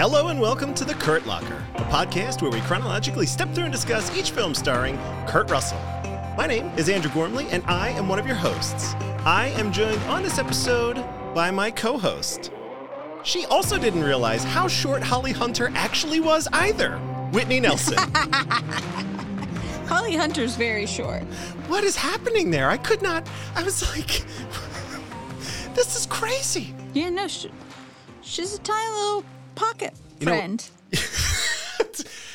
Hello and welcome to the Kurt Locker, a podcast where we chronologically step through and discuss each film starring Kurt Russell. My name is Andrew Gormley, and I am one of your hosts. I am joined on this episode by my co host. She also didn't realize how short Holly Hunter actually was either. Whitney Nelson. Holly Hunter's very short. what is happening there? I could not. I was like, this is crazy. Yeah, no, she, she's a tiny little pocket You know- friend.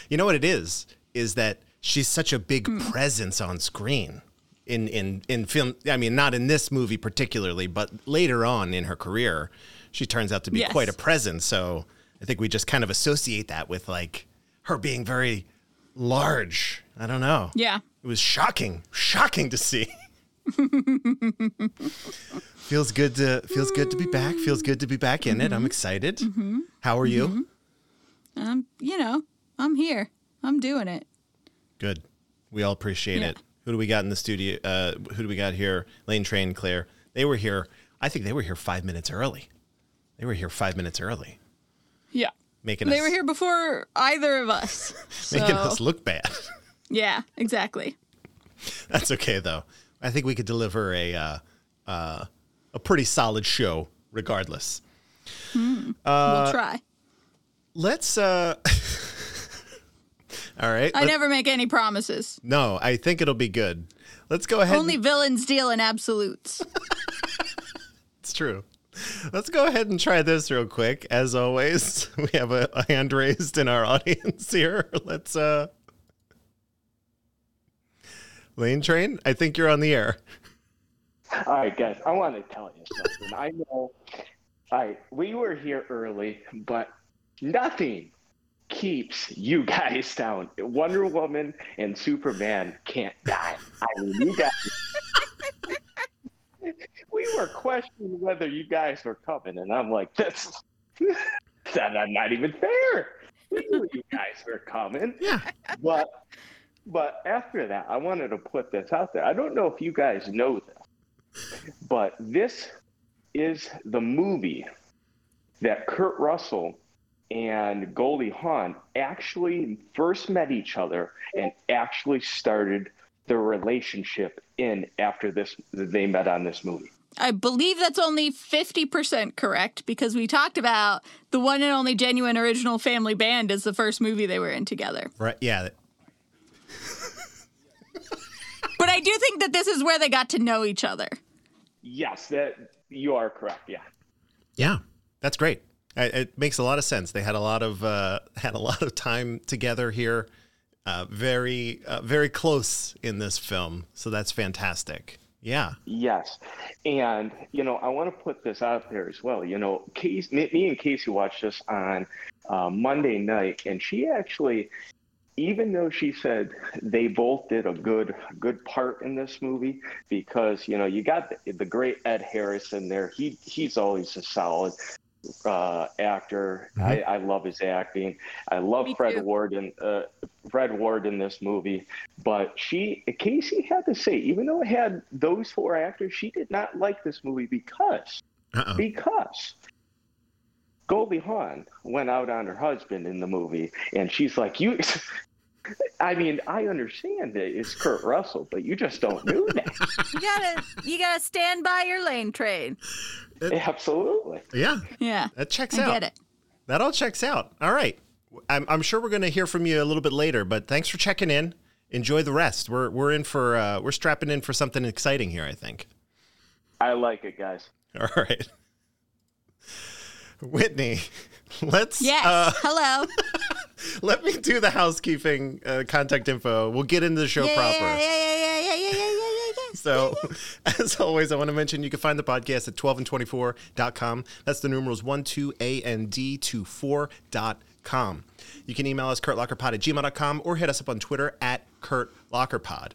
You know what it is? Is that she's such a big Hmm. presence on screen in in in film. I mean, not in this movie particularly, but later on in her career, she turns out to be Yes. quite a presence. So I think we just kind of associate that with like her being very large. I don't know. yeah. It was shocking, shocking to see. feels good to feels good to be back. Feels good to be back in it. Mm-hmm. I'm excited. How are you? Um, you know, I'm here. I'm doing it. Good. We all appreciate Yeah. it. Who do we got in the studio? Uh, who do we got here? Lane Train, Claire. They were here. I think they were here five minutes early. They were here five minutes early, Yeah. making They us were here before either of us. So, making us look bad. yeah, exactly. That's okay though. I think we could deliver a uh, uh, a pretty solid show regardless. we'll try. Let's. Uh, all right. I let- never make any promises. no, I think it'll be good. Let's go ahead. Only and, villains deal in absolutes. it's true. Let's go ahead and try this real quick. As always, we have a, a hand raised in our audience here. Let's uh Lane Train, I think you're on the air. All right, guys, I want to tell you something. I know, all right, we were here early, but nothing keeps you guys down. Wonder Woman and Superman can't die. I mean, you guys. we were questioning whether you guys were coming, and I'm like, that's that's not even fair. We knew you guys were coming Yeah. but but after that, I wanted to put this out there. I don't know if you guys know this, but this is the movie that Kurt Russell and Goldie Hawn actually first met each other and actually started their relationship in after this they met on this movie. I believe that's only 50% correct because we talked about the one and only genuine original family band as the first movie they were in together. Right. Yeah. But I do think that this is where they got to know each other. Yes, that you are correct. Yeah. Yeah. That's great. It, it makes a lot of sense. They had a lot of uh, had a lot of time together here. Uh, very uh, very close in this film. So that's fantastic. Yeah. Yes, and you know I want to put this out there as well. You know, Casey, me, me and Casey watched this on uh, Monday night, and she actually, even though she said they both did a good good part in this movie, because you know you got the, the great Ed Harris in there. He he's always a solid uh, actor. I, I love his acting. I love Me Fred too. Ward in uh, Fred Ward in this movie. But she, Casey, had to say, even though it had those four actors, she did not like this movie because Uh-oh. because Goldie Hawn went out on her husband in the movie, and she's like, "You." I mean, I understand that it's Kurt Russell, but you just don't do that. You gotta you gotta stand by your lane train. Absolutely. Yeah. Yeah. That checks I out. get it. That all checks out. All right. I'm, I'm sure we're going to hear from you a little bit later, but thanks for checking in. Enjoy the rest. We're we're in for uh, we're strapping in for something exciting here. I think. I like it, guys. All right. Whitney, let's Yes. uh, Hello. Let me do the housekeeping uh, contact info. We'll get into the show yeah, proper. Yeah, yeah, yeah, yeah, yeah, yeah, yeah, yeah. So, as always, I want to mention you can find the podcast at 12and24.com. That's the numerals 1, 2, a n d and four dot com. You can email us, kurtlockerpod at gmail.com, or hit us up on Twitter at kurtlockerpod.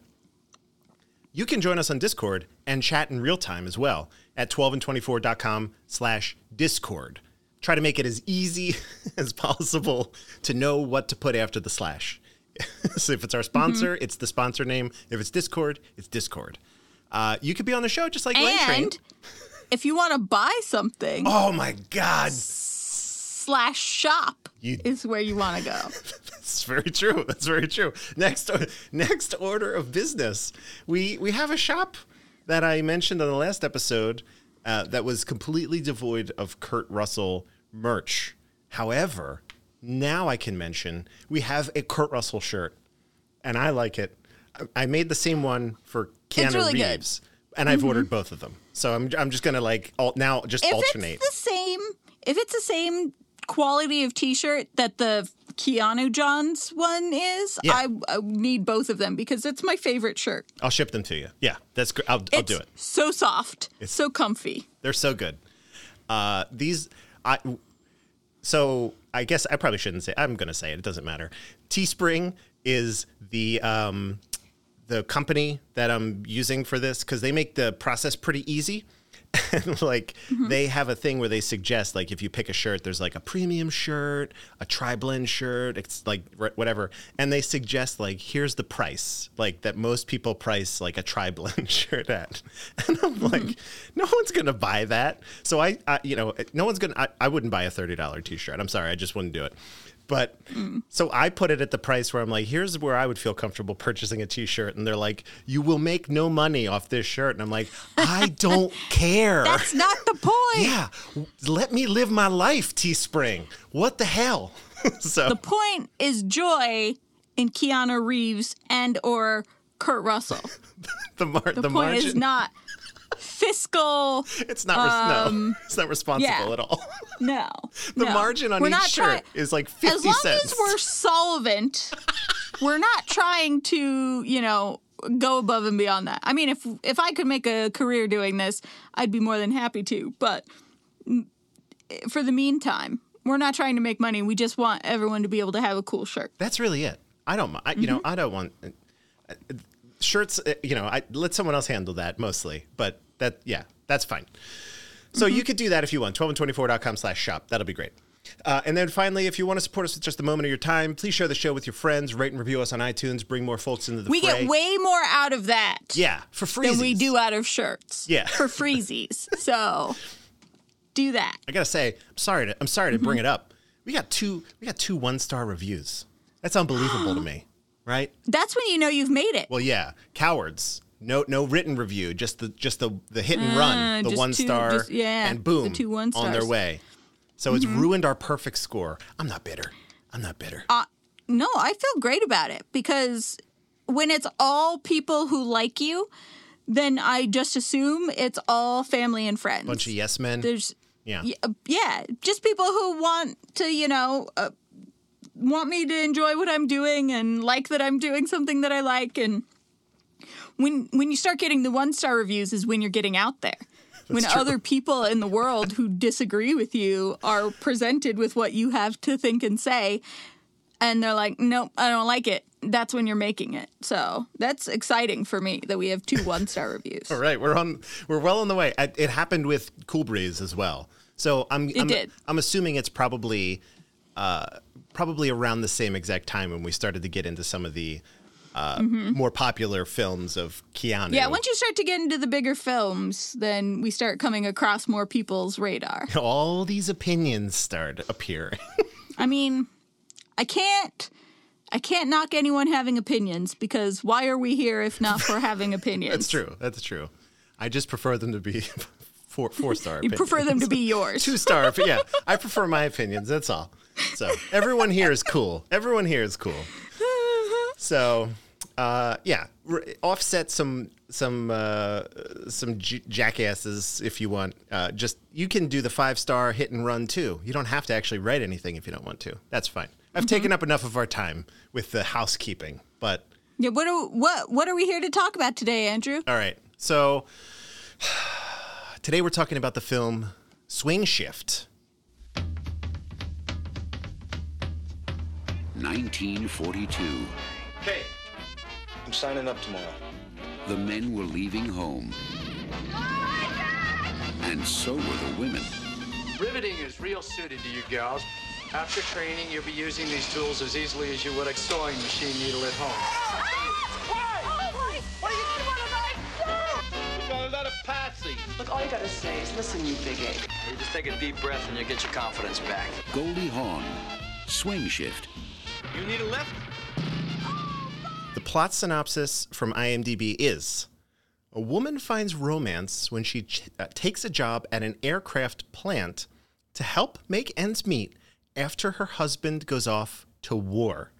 You can join us on Discord and chat in real time as well at 12and24.com slash Discord. Try to make it as easy as possible to know what to put after the slash. so if it's our sponsor, it's the sponsor name. If it's Discord, it's Discord. Uh, you could be on the show just like Lane Train. And if you want to buy something, Oh my God. slash shop You- is where you want to go. That's very true. That's very true. Next, next order of business, we we have a shop that I mentioned on the last episode uh, that was completely devoid of Kurt Russell merch. However, now I can mention we have a Kurt Russell shirt, and I like it. I- I made the same one for Keanu really good. Reeves, and I've ordered both of them. So I'm I'm just gonna like al- now just if alternate. it's the same, if it's the same quality of T-shirt that the Keanu Johns one is, Yeah. I, I need both of them because it's my favorite shirt. I'll ship them to you. Yeah, that's gr- I'll, I'll do it. so soft, it's, so comfy. They're so good. Uh, these, I, so I guess I probably shouldn't say. I'm going to say it. It doesn't matter. Teespring is the um, the company that I'm using for this because they make the process pretty easy. and like mm-hmm. they have a thing where they suggest like if you pick a shirt there's like a premium shirt a tri-blend shirt it's like wh- whatever. And they suggest like here's the price like that most people price like a tri-blend shirt at. And i'm mm-hmm. like no one's gonna buy that. So i, I you know no one's gonna I, I wouldn't buy a $30 t-shirt. I'm sorry i just wouldn't do it but hmm. so I put it at the price where I'm like, here's where I would feel comfortable purchasing a t-shirt. And they're like, you will make no money off this shirt. And I'm like, I don't care. That's not the point. yeah. Let me live my life, Teespring. What the hell? so The point is joy in Keanu Reeves and or Kurt Russell. the, mar- The, the, point margin, is not fiscal. it's not, res- no, it's not responsible yeah. at all. No. The no. margin on We're each shirt try- is like 50 cents. as long cents. as we're solvent, we're not trying to, you know, go above and beyond that. I mean, if if I could make a career doing this, I'd be more than happy to. But mm, for the meantime, we're not trying to make money. We just want everyone to be able to have a cool shirt. That's really it. I don't, I, you know, Mm-hmm. I don't want uh, shirts. uh, You know, I let someone else handle that mostly. But that, yeah, that's fine. So Mm-hmm. you could do that if you want. 12and24.com slash shop. That'll be great. Uh, and then finally, if you want to support us with just a moment of your time, please share the show with your friends, rate and review us on iTunes, bring more folks into the We fray. get way more out of that yeah, for free. than we do out of shirts. Yeah. For freezies. so do that. I gotta say, I'm sorry to I'm sorry to bring Mm-hmm. it up. We got two we got two one star reviews. That's unbelievable to me, right? That's when you know you've made it. Well, yeah, cowards. No, no written review. Just the just the the hit and run, Uh, the one two- star, just- yeah, and boom, the two one on their stars. Mm-hmm. way. So it's ruined our perfect score. I'm not bitter. I'm not bitter. Uh, No, I feel great about it because when it's all people who like you, then I just assume it's all family and friends. Bunch of yes men. There's yeah. yeah, uh, yeah, just people who want to, you know, uh, want me to enjoy what I'm doing and like that I'm doing something that I like and when when you start getting the one star reviews is when you're getting out there. when true. other people in the world who disagree with you are presented with what you have to think and say and they're like, "Nope, I don't like it." That's when you're making it. So, that's exciting for me that we have two one star reviews. All right, we're on. We're well on the way. I- It happened with Cool Breeze as well. So I'm. I'm. I'm assuming it's probably, uh, probably around the same exact time when we started to get into some of the uh, more popular films of Keanu. Mm-hmm. Yeah, once you start to get into the bigger films, then we start coming across more people's radar. all these opinions start appearing. I mean, I can't I can't knock anyone having opinions because why are we here if not for having opinions? That's true. That's true. I just prefer them to be four four star. You prefer them to be yours. two star. But yeah, I prefer my opinions. That's all. So everyone here is cool. Everyone here is cool. So uh, yeah, r- offset some some uh, some j- jackasses if you want. Uh, just you can do the five star hit and run too. You don't have to actually write anything if you don't want to. That's fine. I've taken up enough of our time with the housekeeping, but Yeah, what are what what are we here to talk about today, Andrew? all right. So today we're talking about the film Swing Shift. 1942. Okay. I'm signing up tomorrow. The men were leaving home. Oh and so were the women. Riveting is real suited to you gals. After training, you'll be using these tools as easily as you would a sewing machine needle at home. We got a lot of Patsy. Look, all you gotta say is, listen, you big ape. You just take a deep breath and you get your confidence back. Goldie Hawn, Swing Shift. You need a lift? The plot synopsis from IMDb is A woman finds romance when she ch- uh, takes a job at an aircraft plant to help make ends meet after her husband goes off to war.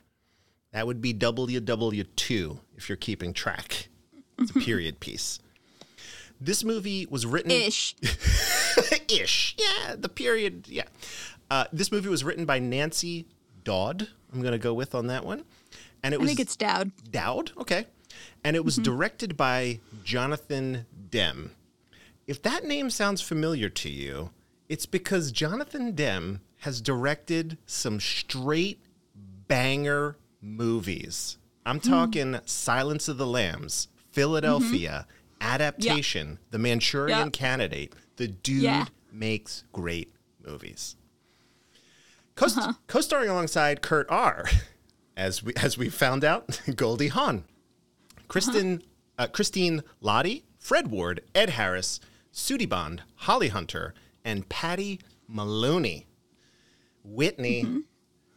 That would be WW2 if you're keeping track. It's a period piece. This movie was written Ish. ish. Yeah, the period. Yeah. Uh, this movie was written by Nancy Dodd. I'm going to go with on that one. And it I was think it's Dowd. Dowd. Okay. And it was mm-hmm. directed by Jonathan Demme. If that name sounds familiar to you, it's because Jonathan Demme has directed some straight banger movies. I'm hmm. talking Silence of the Lambs, Philadelphia, mm-hmm. Adaptation, The Manchurian Yep. Candidate. The dude Yeah. makes great movies. Uh-huh. Co- Co-starring alongside Kurt R, as we as we found out, Goldie Hawn, Kristen uh, Christine Lahti, Fred Ward, Ed Harris, Sudie Bond, Holly Hunter, and Patty Maloney. Whitney,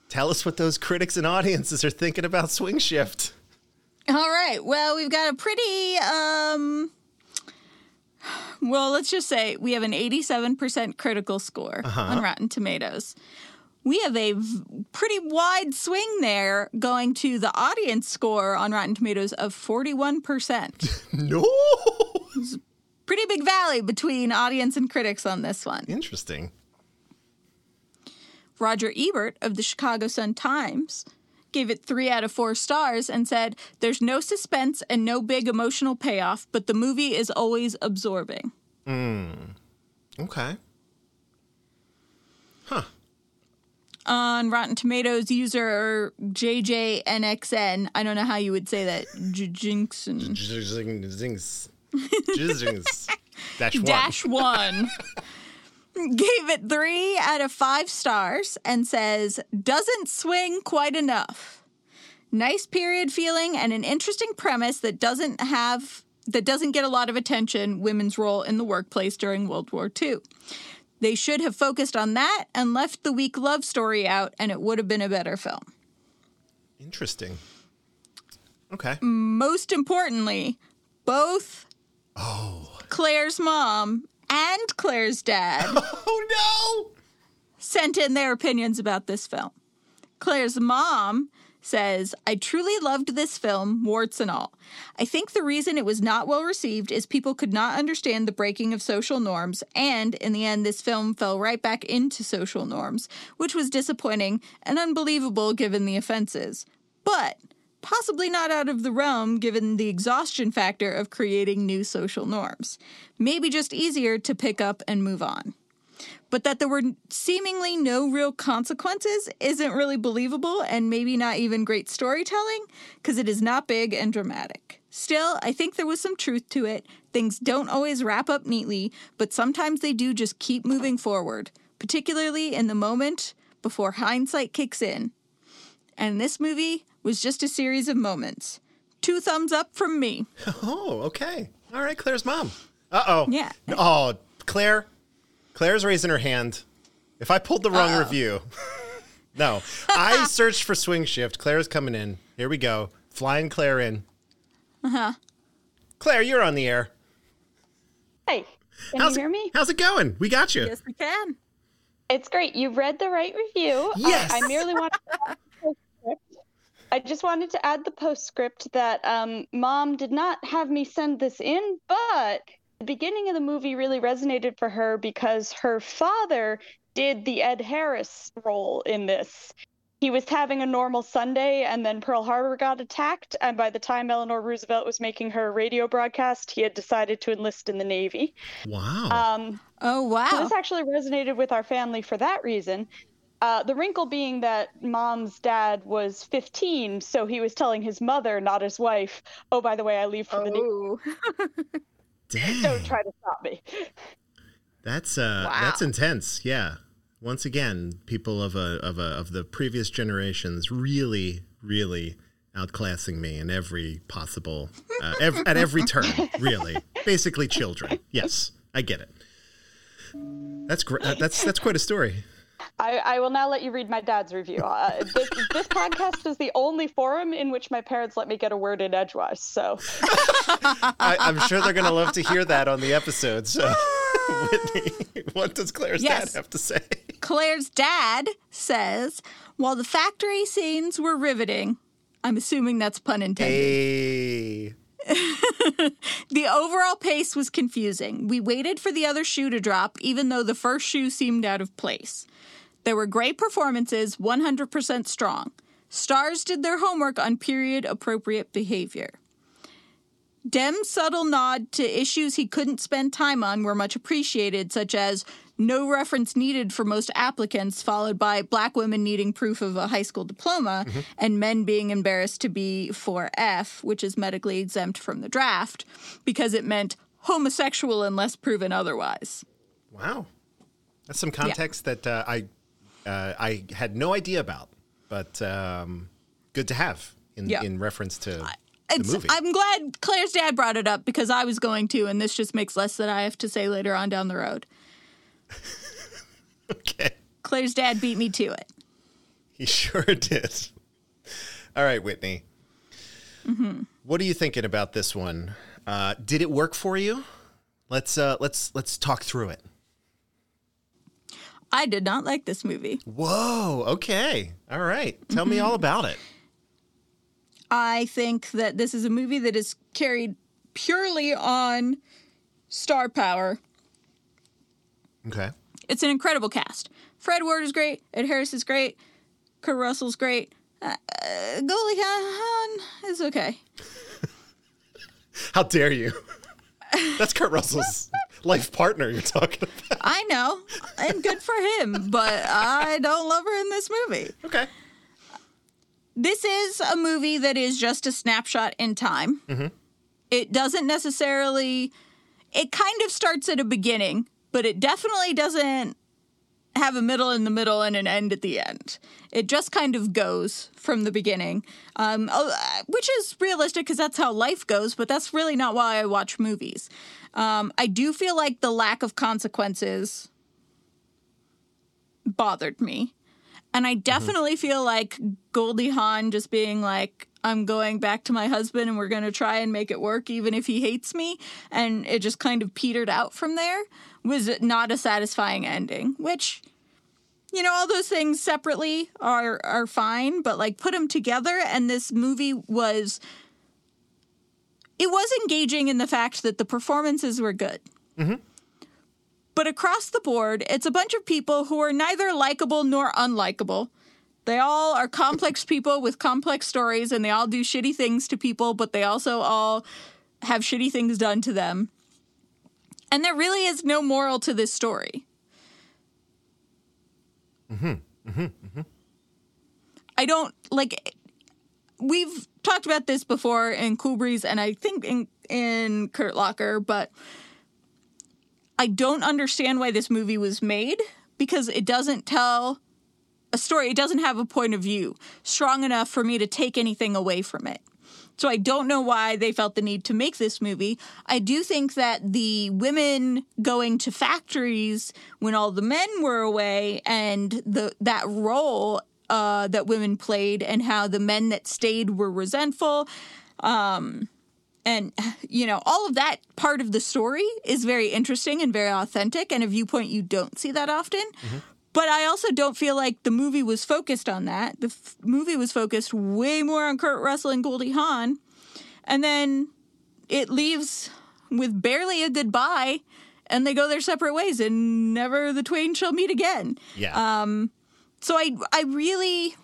tell us what those critics and audiences are thinking about Swing Shift. All right. Well, we've got a pretty um well, let's just say we have an 87% critical score on Rotten Tomatoes. We have a v- pretty wide swing there going to the audience score on Rotten Tomatoes of 41%. No, pretty big valley between audience and critics on this one. interesting. Roger Ebert of the Chicago Sun Times gave it three out of four stars and said, There's no suspense and no big emotional payoff, but the movie is always absorbing. Hmm. Okay. On Rotten Tomatoes, user JJNXN, I don't know how you would say that, Jinxon. Zings. Jizzings. Dash one. Dash one gave it three out of five stars and says, Doesn't swing quite enough. Nice period feeling and an interesting premise that doesn't have that doesn't get a lot of attention women's role in the workplace during World War II. They should have focused on that and left the weak love story out, and it would have been a better film. Interesting. Okay. Most importantly, both Oh. Claire's mom and Claire's dad Oh no! sent in their opinions about this film. Claire's mom says, I truly loved this film, warts and all. I think the reason it was not well received is people could not understand the breaking of social norms, and in the end, this film fell right back into social norms, which was disappointing and unbelievable given the offenses. But possibly not out of the realm given the exhaustion factor of creating new social norms. Maybe just easier to pick up and move on but that there were seemingly no real consequences isn't really believable and maybe not even great storytelling because it is not big and dramatic. Still, I think there was some truth to it. Things don't always wrap up neatly, but sometimes they do just keep moving forward, particularly in the moment before hindsight kicks in. And this movie was just a series of moments. Two thumbs up from me. Oh, okay. All right, Claire's mom. Uh oh. Yeah. Oh, Claire. Claire's raising her hand. If I pulled the wrong review. no. I searched for swing shift. Claire's coming in. Here we go. Flying Claire in. Uh huh. Uh-huh. Claire, you're on the air. Hey, can How's you it, hear me? How's it going? We got you. Yes, we can. It's great. You read the right review. Uh, Yes. I merely wanted to add the postscript. I just wanted to add the postscript that um, mom did not have me send this in, but the beginning of the movie really resonated for her because her father did the Ed Harris role in this. He was having a normal Sunday, and then Pearl Harbor got attacked. And by the time Eleanor Roosevelt was making her radio broadcast, he had decided to enlist in the Navy. Wow. Um, Oh, so wow. this actually resonated with our family for that reason. Uh, the wrinkle being that mom's dad was 15, so he was telling his mother, not his wife, "Oh, by the way, I leave for the Navy. Dang. Don't try to stop me." That's uh Wow. that's intense. Yeah. Once again, people of a of a of the previous generations really really outclassing me in every possible uh, ev- at every turn, really. Basically, children. Yes, I get it. That's great. That's that's quite a story. I, I will now let you read my dad's review. Uh, this, this podcast is the only forum in which my parents let me get a word in edgewise. So I, I'm sure they're going to love to hear that on the episode. So, Whitney, what does Claire's Yes. dad have to say? Claire's dad says, while the factory scenes were riveting, I'm assuming that's pun intended. Hey. The overall pace was confusing. We waited for the other shoe to drop, even though the first shoe seemed out of place. There were great performances, 100% strong. Stars did their homework on period appropriate behavior. Demme's subtle nod to issues he couldn't spend time on were much appreciated, such as no reference needed for most applicants, followed by black women needing proof of a high school diploma, and men being embarrassed to be 4F, which is medically exempt from the draft, because it meant homosexual unless proven otherwise. Wow. That's some context that uh, I uh, I had no idea about, but um, good to have in, Yeah. in reference to movie. I'm glad Claire's dad brought it up because I was going to, and this just makes less that I have to say later on down the road. okay. Claire's dad beat me to it. He sure did. All right, Whitney. Mm-hmm. What are you thinking about this one? Uh, did it work for you? Let's uh, let's let's talk through it. I did not like this movie. Whoa. Okay. All right. Tell me Mm-hmm. all about it. I think that this is a movie that is carried purely on star power. Okay. It's an incredible cast. Fred Ward is great. Ed Harris is great. Kurt Russell's great. Uh, uh, Goldie Hawn is okay. How dare you? That's Kurt Russell's life partner you're talking about. I know, and good for him, but I don't love her in this movie. Okay. This is a movie that is just a snapshot in time. It doesn't necessarily, it kind of starts at a beginning, but it definitely doesn't have a middle in the middle and an end at the end. It just kind of goes from the beginning, um, oh, uh, which is realistic because that's how life goes, but that's really not why I watch movies. Um, I do feel like the lack of consequences bothered me. And I definitely feel like Goldie Hawn just being like, I'm going back to my husband and we're going to try and make it work even if he hates me. And it just kind of petered out from there was not a satisfying ending, which, you know, all those things separately are, are fine, but like put them together. And this movie was, it was engaging in the fact that the performances were good. Mm-hmm. But across the board, it's a bunch of people who are neither likable nor unlikable. They all are complex people with complex stories and they all do shitty things to people, but they also all have shitty things done to them. And there really is no moral to this story. Mm-hmm. Mm-hmm. I don't like we've talked about this before in Cool Breeze and I think in in Kurt Locker, but I don't understand why this movie was made because it doesn't tell a story. It doesn't have a point of view strong enough for me to take anything away from it. So I don't know why they felt the need to make this movie. I do think that the women going to factories when all the men were away and the that role uh, that women played and how the men that stayed were resentful. Um, and you know all of that part of the story is very interesting and very authentic and a viewpoint you don't see that often. But i also don't feel like the movie was focused on that. The f- movie was focused way more on kurt russell and goldie hawn. And then it leaves with barely a goodbye and they go their separate ways and never the twain shall meet again. Yeah. So I I really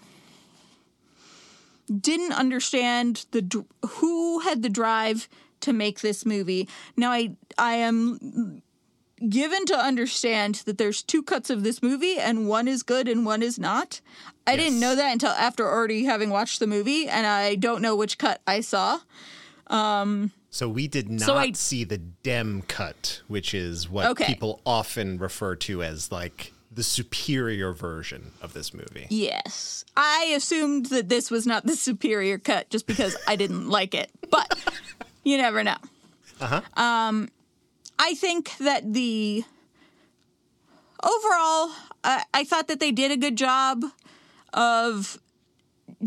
didn't understand the who had the drive to make this movie. Now I I am given to understand that there's two cuts of this movie and one is good and one is not. I didn't know that until after already having watched the movie and I don't know which cut I saw. Um, so we did not So I- see the Demme cut, which is what Okay. people often refer to as like the superior version of this movie. Yes. I assumed that this was not the superior cut just because I didn't like it. But you never know. Uh Um, I think that the overall, I I thought that they did a good job of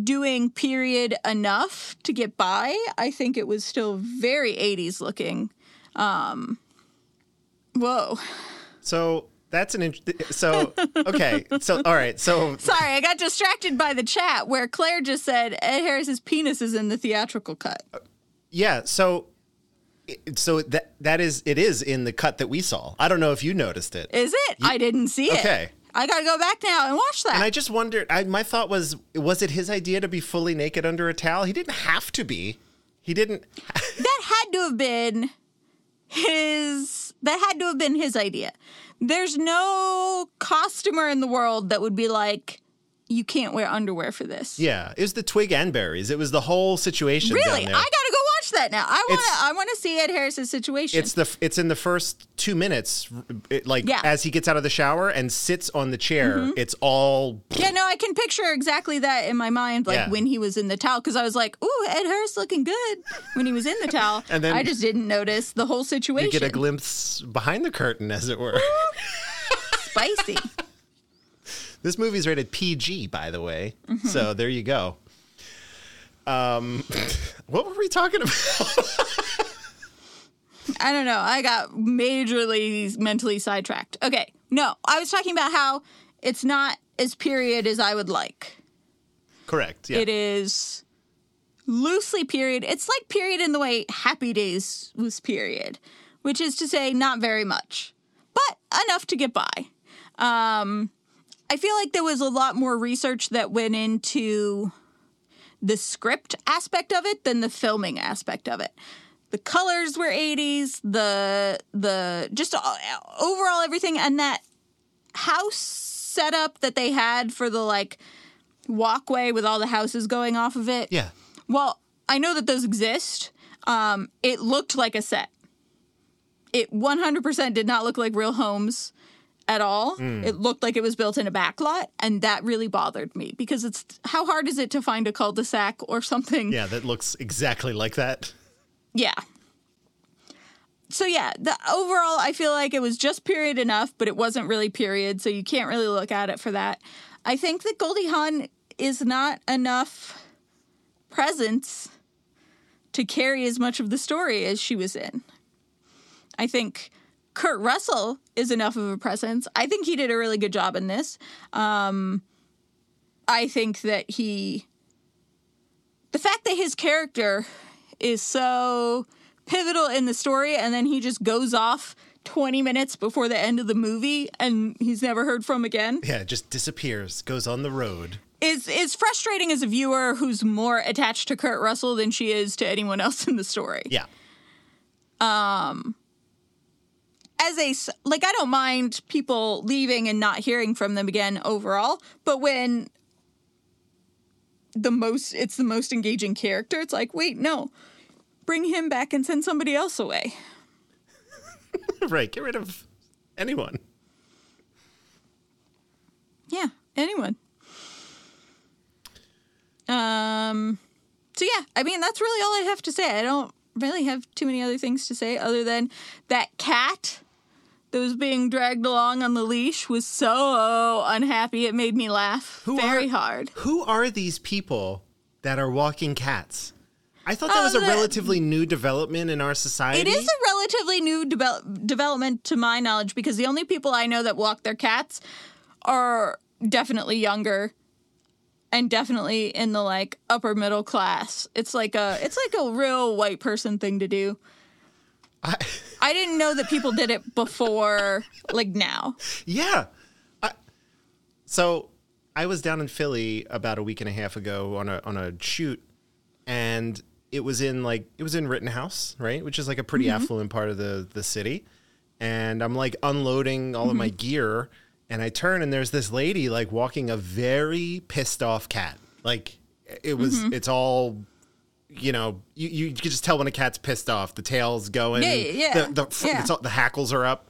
doing period enough to get by. I think it was still very 80s looking. Um, whoa. So that's an int- so okay. So all right. So Sorry, I got distracted by the chat where Claire just said Ed Harris's penis is in the theatrical cut. Uh, yeah. So so that that is it is in the cut that we saw. I don't know if you noticed it. Is it? I didn't see it. Okay. I gotta go back now and watch that. And I just wondered. I, my thought was, was it his idea to be fully naked under a towel? He didn't have to be. He didn't. that had to have been his that had to have been his idea. There's no costumer in the world that would be like, you can't wear underwear for this. Yeah, it was the twig and berries. It was the whole situation. Really? I gotta go watch that now. I wanna I wanna see Ed Harris's situation. It's the it's in the first two minutes, it, like Yeah. as he gets out of the shower and sits on the chair. Mhm. It's all yeah, no, I can picture exactly that in my mind, like Yeah. when he was in the towel, because I was like, "Ooh, Ed Harris looking good." When he was in the towel, And then I just didn't notice the whole situation. you get a glimpse behind the curtain, as it were. Spicy. this movie's rated PG, by the way. Mhm. So there you go. Um, what were we talking about? I don't know. I got majorly mentally sidetracked. Okay. No, I was talking about how it's not as period as I would like. Correct. Yeah. It is loosely period. It's like period in the way Happy Days was period, which is to say, not very much, but enough to get by. Um, I feel like there was a lot more research that went into the script aspect of it than the filming aspect of it. The colors were 80s, the the just overall everything and that house setup that they had for the like walkway with all the houses going off of it. Yeah. Well, I know that those exist. Um, it looked like a set. It 100% did not look like real homes at all. Mm. It looked like it was built in a backlot, and that really bothered me because it's how hard is it to find a cul-de-sac or something? yeah, that looks exactly like that. Yeah. So yeah, the overall I feel like it was just period enough, but it wasn't really period, so you can't really look at it for that. I think that Goldie Hawn is not enough presence to carry as much of the story as she was in. I think Kurt Russell is enough of a presence. I think he did a really good job in this. Um, I think that he the fact that his character is so pivotal in the story and then he just goes off 20 minutes before the end of the movie and he's never heard from again Yeah, it just disappears, goes on the road. is is frustrating as a viewer who's more attached to Kurt Russell than she is to anyone else in the story. Yeah. Um as a like I don't mind people leaving and not hearing from them again overall, but when the most it's the most engaging character, it's like, wait, no. Bring him back and send somebody else away. right. Get rid of anyone. Yeah, anyone. Um so yeah, I mean that's really all I have to say. I don't really have too many other things to say other than that cat that was being dragged along on the leash was so unhappy it made me laugh very hard. Who are these people that are walking cats? I thought that Oh, was a the- relatively new development in our society. It is a relatively new devel- development to my knowledge because the only people I know that walk their cats are definitely younger and definitely in the like upper middle class. It's like a it's like a real white person thing to do. I, didn't know that people did it before like now. Yeah. I, so I was down in Philly about a week and a half ago on a on a shoot, and it was in like it was in Rittenhouse, right, which is like a pretty Mhm. affluent part of the the city. And I'm like unloading all of my gear, and I turn and there's this lady like walking a very pissed off cat. Like it was, Mhm. it's all. You know, you, you can just tell when a cat's pissed off. The tail's going. Yeah, yeah, The, the, yeah. all- the hackles are up.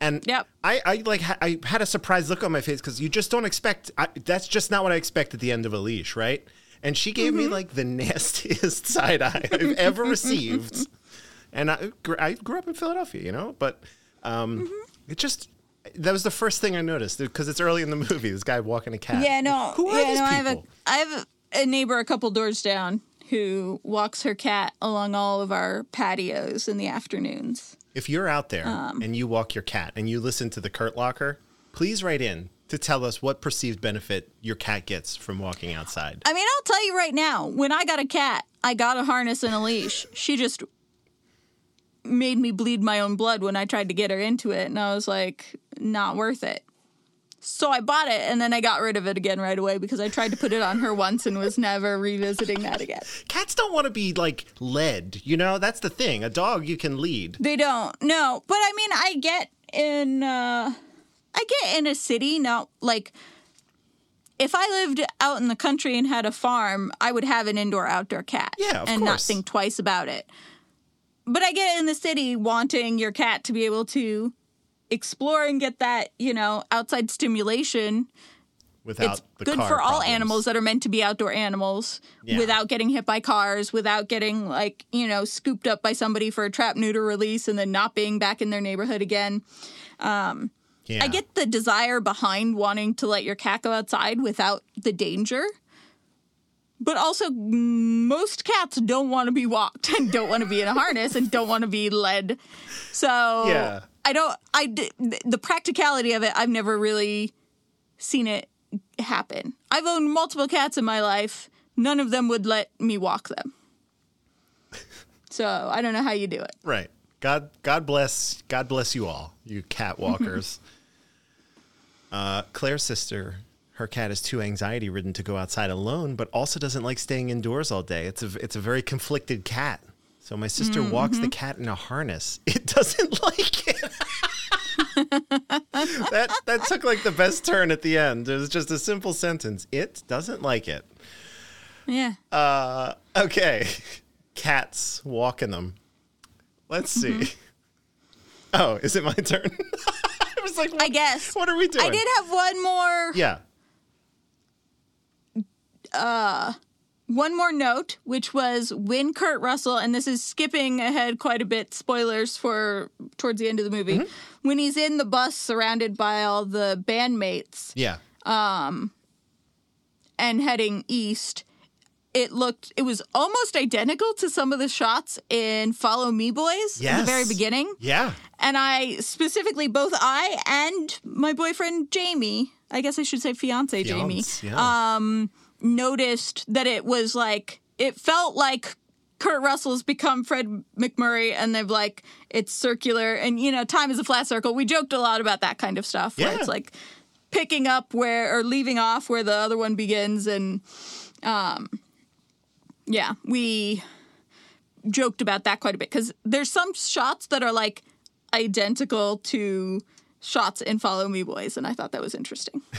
And yep. I, I like ha- I had a surprised look on my face because you just don't expect. I, that's just not what I expect at the end of a leash, right? And she gave me Mm-hmm. like the nastiest side eye I've ever received. and I, gr- I grew up in Philadelphia, you know, but um, it just that was the first thing I noticed because it's early in the movie. This guy walking a cat. Yeah, no. Who are yeah, these no. I have a people? I have a neighbor a couple doors down who walks her cat along all of our patios in the afternoons. If you're out there Um, and you walk your cat and you listen to the Kurt Locker, please write in to tell us what perceived benefit your cat gets from walking outside. I mean, I'll tell you right now, when I got a cat, I got a harness and a leash. She just made me bleed my own blood when I tried to get her into it, and I was like, not worth it. So I bought it and then I got rid of it again right away because I tried to put it on her once and was never revisiting that again. Cats don't want to be like led, you know? That's the thing. A dog you can lead. They don't. No, but I mean, I get in. uh I get in a city. Not like if I lived out in the country and had a farm, I would have an indoor outdoor cat. Yeah, of and not think twice about it. But I get in the city wanting your cat to be able to explore and get that you know outside stimulation Without it's good for all animals that are meant to be outdoor animals Yeah. without getting hit by cars, without getting like, you know, scooped up by somebody for a trap neuter release and then not being back in their neighborhood again. Um, yeah. I get the desire behind wanting to let your cat go outside without the danger. But also, most cats don't want to be walked and don't want to be in a harness and don't want to be led. So Yeah. I don't. I the practicality of it. I've never really seen it happen. I've owned multiple cats in my life. None of them would let me walk them. So I don't know how you do it. Right. God God bless God bless you all, you cat walkers. uh, Claire's sister, her cat is too anxiety ridden to go outside alone, but also doesn't like staying indoors all day. It's a it's a very conflicted cat. So my sister walks the cat in a harness. It doesn't like it. that that took like the best turn at the end. It was just a simple sentence. It doesn't like it. Yeah. Uh, okay. Cats walking them. Let's see. Mm-hmm. Oh, is it my turn? I was like, I guess. what are we doing? I did have one more Yeah. One more note, which was when Kurt Russell, and this is skipping ahead quite a bit, spoilers for towards the end of the movie, Mm-hmm. when he's in the bus surrounded by all the bandmates Yeah. Um, and heading east, it looked it was almost identical to some of the shots in Follow Me Boys in the very beginning. Yeah. And I specifically both I and my boyfriend Jamie, I guess I should say fiance Jamie, yeah. Noticed that it was like it felt like Kurt Russell's become Fred MacMurray and they've like it's circular and you know time is a flat circle. We joked a lot about that kind of stuff where Yeah. it's like picking up where or leaving off where the other one begins and um yeah, we joked about that quite a bit cuz there's some shots that are like identical to shots in Follow Me Boys and I thought that was interesting.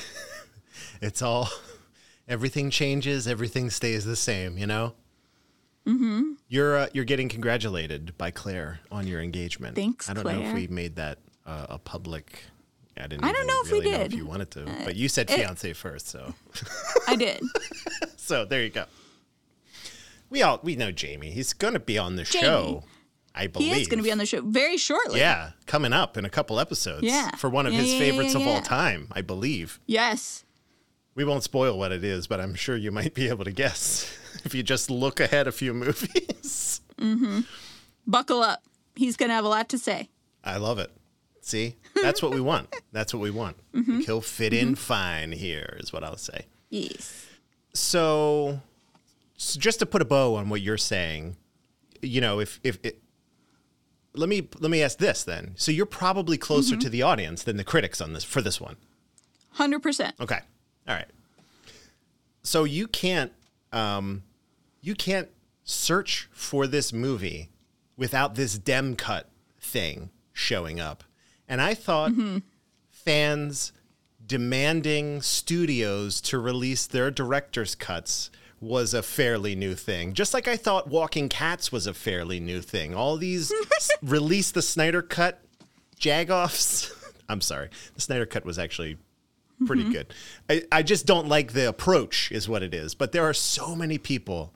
It's all everything changes, everything stays the same, you know? Mm-hmm. You're uh, you're getting congratulated by Claire on your engagement. Thanks, I don't know if we made that uh, a public. I didn't. I don't know if we really if did. Uh, you wanted to, but you said it- fiance first, so I did. so there you go. We all we know Jamie. He's going to be on the Jamie. show. I He believe is going to be on the show very shortly. Yeah, coming up in a couple episodes. Yeah. for one of Yeah, his yeah, favorites yeah, of all time, I believe. Yes. We won't spoil what it is, but I'm sure you might be able to guess if you just look ahead a few movies. Buckle up. He's going to have a lot to say. I love it. See, that's what we want. That's what we want. Mm-hmm. He'll fit in fine here, is what I'll say. Yes. So, so just to put a bow on what you're saying, you know, if if it, let me let me ask this then. So you're probably closer Mm-hmm. to the audience than the critics on this for this one. 100%. Okay. All right. So you can't um you can't search for this movie without this Demme cut thing showing up. And I thought fans demanding studios to release their director's cuts was a fairly new thing. Just like I thought Walking Cats was a fairly new thing. All these release the Snyder cut jagoffs. I'm sorry. The Snyder cut was actually pretty mm-hmm. good. I, I just don't like the approach, is what it is. But there are so many people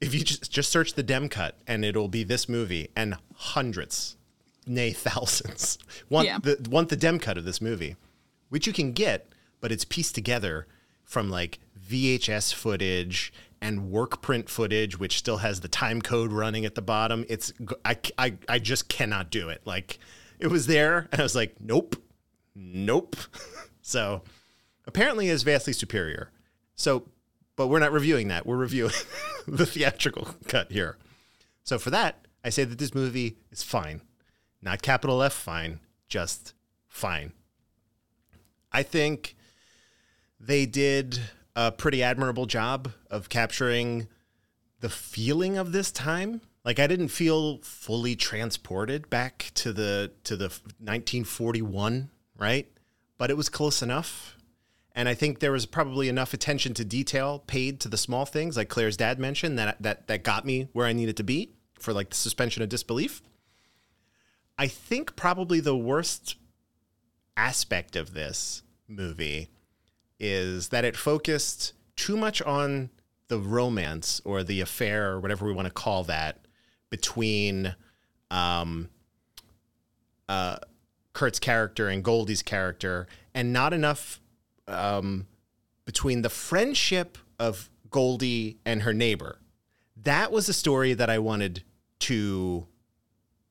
if you just just search the Demme cut and it'll be this movie and hundreds, nay thousands want Yeah. the want the Demme cut of this movie, which you can get, but it's pieced together from like VHS footage and work print footage, which still has the time code running at the bottom. It's I, I, I just cannot do it. Like it was there, and I was like, nope, nope. so apparently, is vastly superior. So, but we're not reviewing that. We're reviewing the theatrical cut here. So for that, I say that this movie is fine. Not capital F fine, just fine. I think they did a pretty admirable job of capturing the feeling of this time. Like I didn't feel fully transported back to the to the 1941, right? But it was close enough. And I think there was probably enough attention to detail paid to the small things, like Claire's dad mentioned, that that that got me where I needed to be for like the suspension of disbelief. I think probably the worst aspect of this movie is that it focused too much on the romance or the affair or whatever we want to call that between um, uh, Kurt's character and Goldie's character, and not enough um, between the friendship of Goldie and her neighbor. That was a story that I wanted to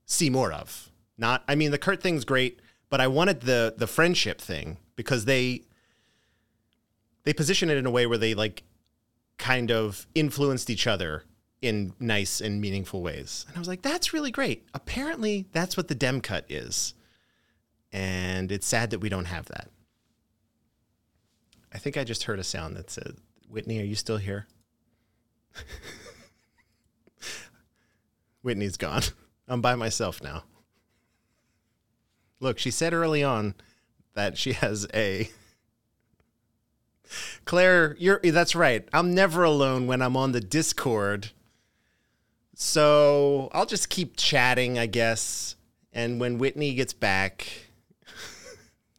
see more of. Not, I mean, the Kurt thing's great, but I wanted the the friendship thing because they they position it in a way where they like kind of influenced each other in nice and meaningful ways. And I was like, that's really great. Apparently, that's what the Demme cut is. And it's sad that we don't have that. I think I just heard a sound that said, Whitney, are you still here? Whitney's gone. I'm by myself now. Look, she said early on that she has a Claire, you're that's right. I'm never alone when I'm on the Discord. So I'll just keep chatting, I guess. And when Whitney gets back,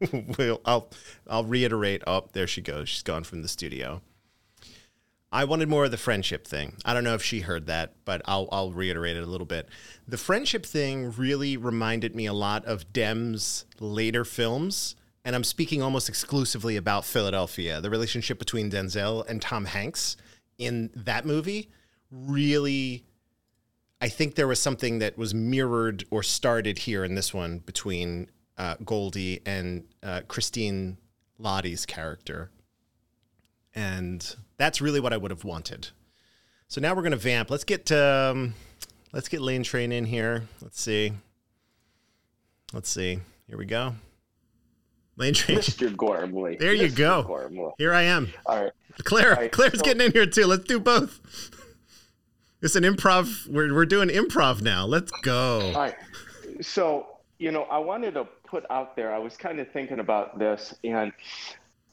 we'll I'll I'll reiterate. Oh, there she goes. She's gone from the studio. I wanted more of the friendship thing. I don't know if she heard that, but I'll I'll reiterate it a little bit. The friendship thing really reminded me a lot of Demme's later films, and I'm speaking almost exclusively about Philadelphia. The relationship between Denzel and Tom Hanks in that movie really I think there was something that was mirrored or started here in this one between uh, Goldie and uh, Christine Lahti's character. And that's really what I would have wanted. So now we're going to vamp. Let's get um, let's get Lane Train in here. Let's see. Let's see. Here we go. Lane Train. Mr. Gormley. There you Mr. go. Gormley. Here I am. All right. Claire, All right, Claire's so- getting in here too. Let's do both. It's an improv. We're we're doing improv now. Let's go. All right. So, you know, I wanted to put out there, I was kind of thinking about this, and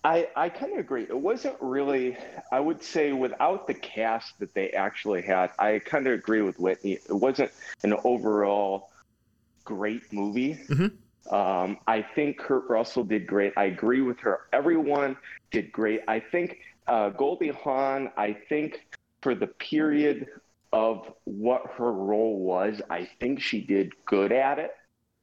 I, I kind of agree. It wasn't really, I would say, without the cast that they actually had, I kind of agree with Whitney. It wasn't an overall great movie. Um, I think Kurt Russell did great. I agree with her. Everyone did great. I think uh, Goldie Hawn, I think for the period of what her role was, I think she did good at it.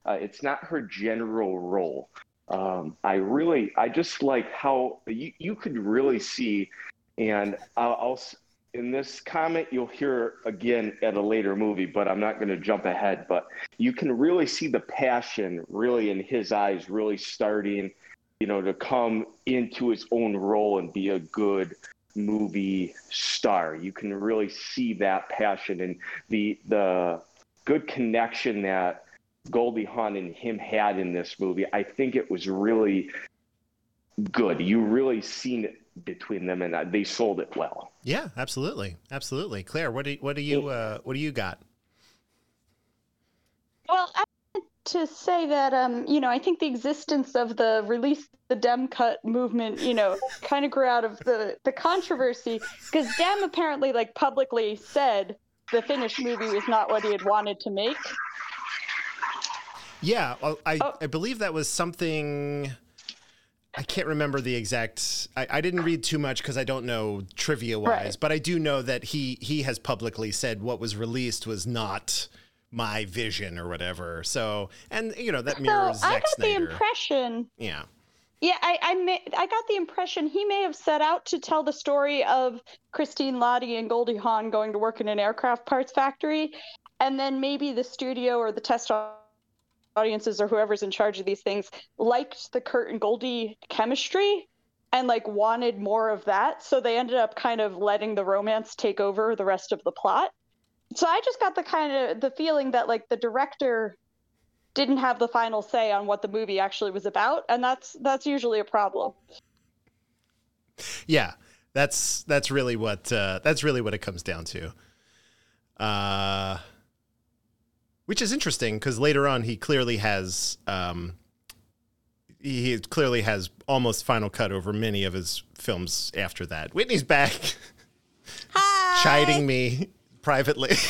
Uh, it's not her general role. Um, I really, I just like how you, you could really see, and I'll, I'll in this comment you'll hear again at a later movie, but I'm not going to jump ahead. But you can really see the passion, really in his eyes, really starting, you know, to come into his own role and be a good movie star. You can really see that passion and the the good connection that Goldie Hawn and him had in this movie. I think it was really good. You really seen it between them, and uh, they sold it well. Yeah, absolutely, absolutely. Claire, what do you, what do you uh, what do you got? Well, I wanted to say that um, you know, I think the existence of the release the Demme cut movement, you know, kind of grew out of the the controversy because Demme apparently like publicly said the finished movie was not what he had wanted to make. Yeah, well, I Oh. I believe that was something. I can't remember the exact. I, I didn't read too much because I don't know trivia wise, Right. but I do know that he he has publicly said what was released was not my vision or whatever. So, and you know that So mirrors I Zack got Snyder. the impression yeah, Yeah, I I, may, I got the impression he may have set out to tell the story of Christine Lahti and Goldie Hawn going to work in an aircraft parts factory, and then maybe the studio or the test audiences or whoever's in charge of these things liked the Kurt and Goldie chemistry and like wanted more of that, so they ended up kind of letting the romance take over the rest of the plot. So I just got the kind of the feeling that like the director didn't have the final say on what the movie actually was about and that's that's usually a problem yeah. That's that's really what uh, that's really what it comes down to. Uh, which is interesting because later on he clearly has um, he clearly has almost final cut over many of his films after that. Whitney's back, Hi. chiding me privately.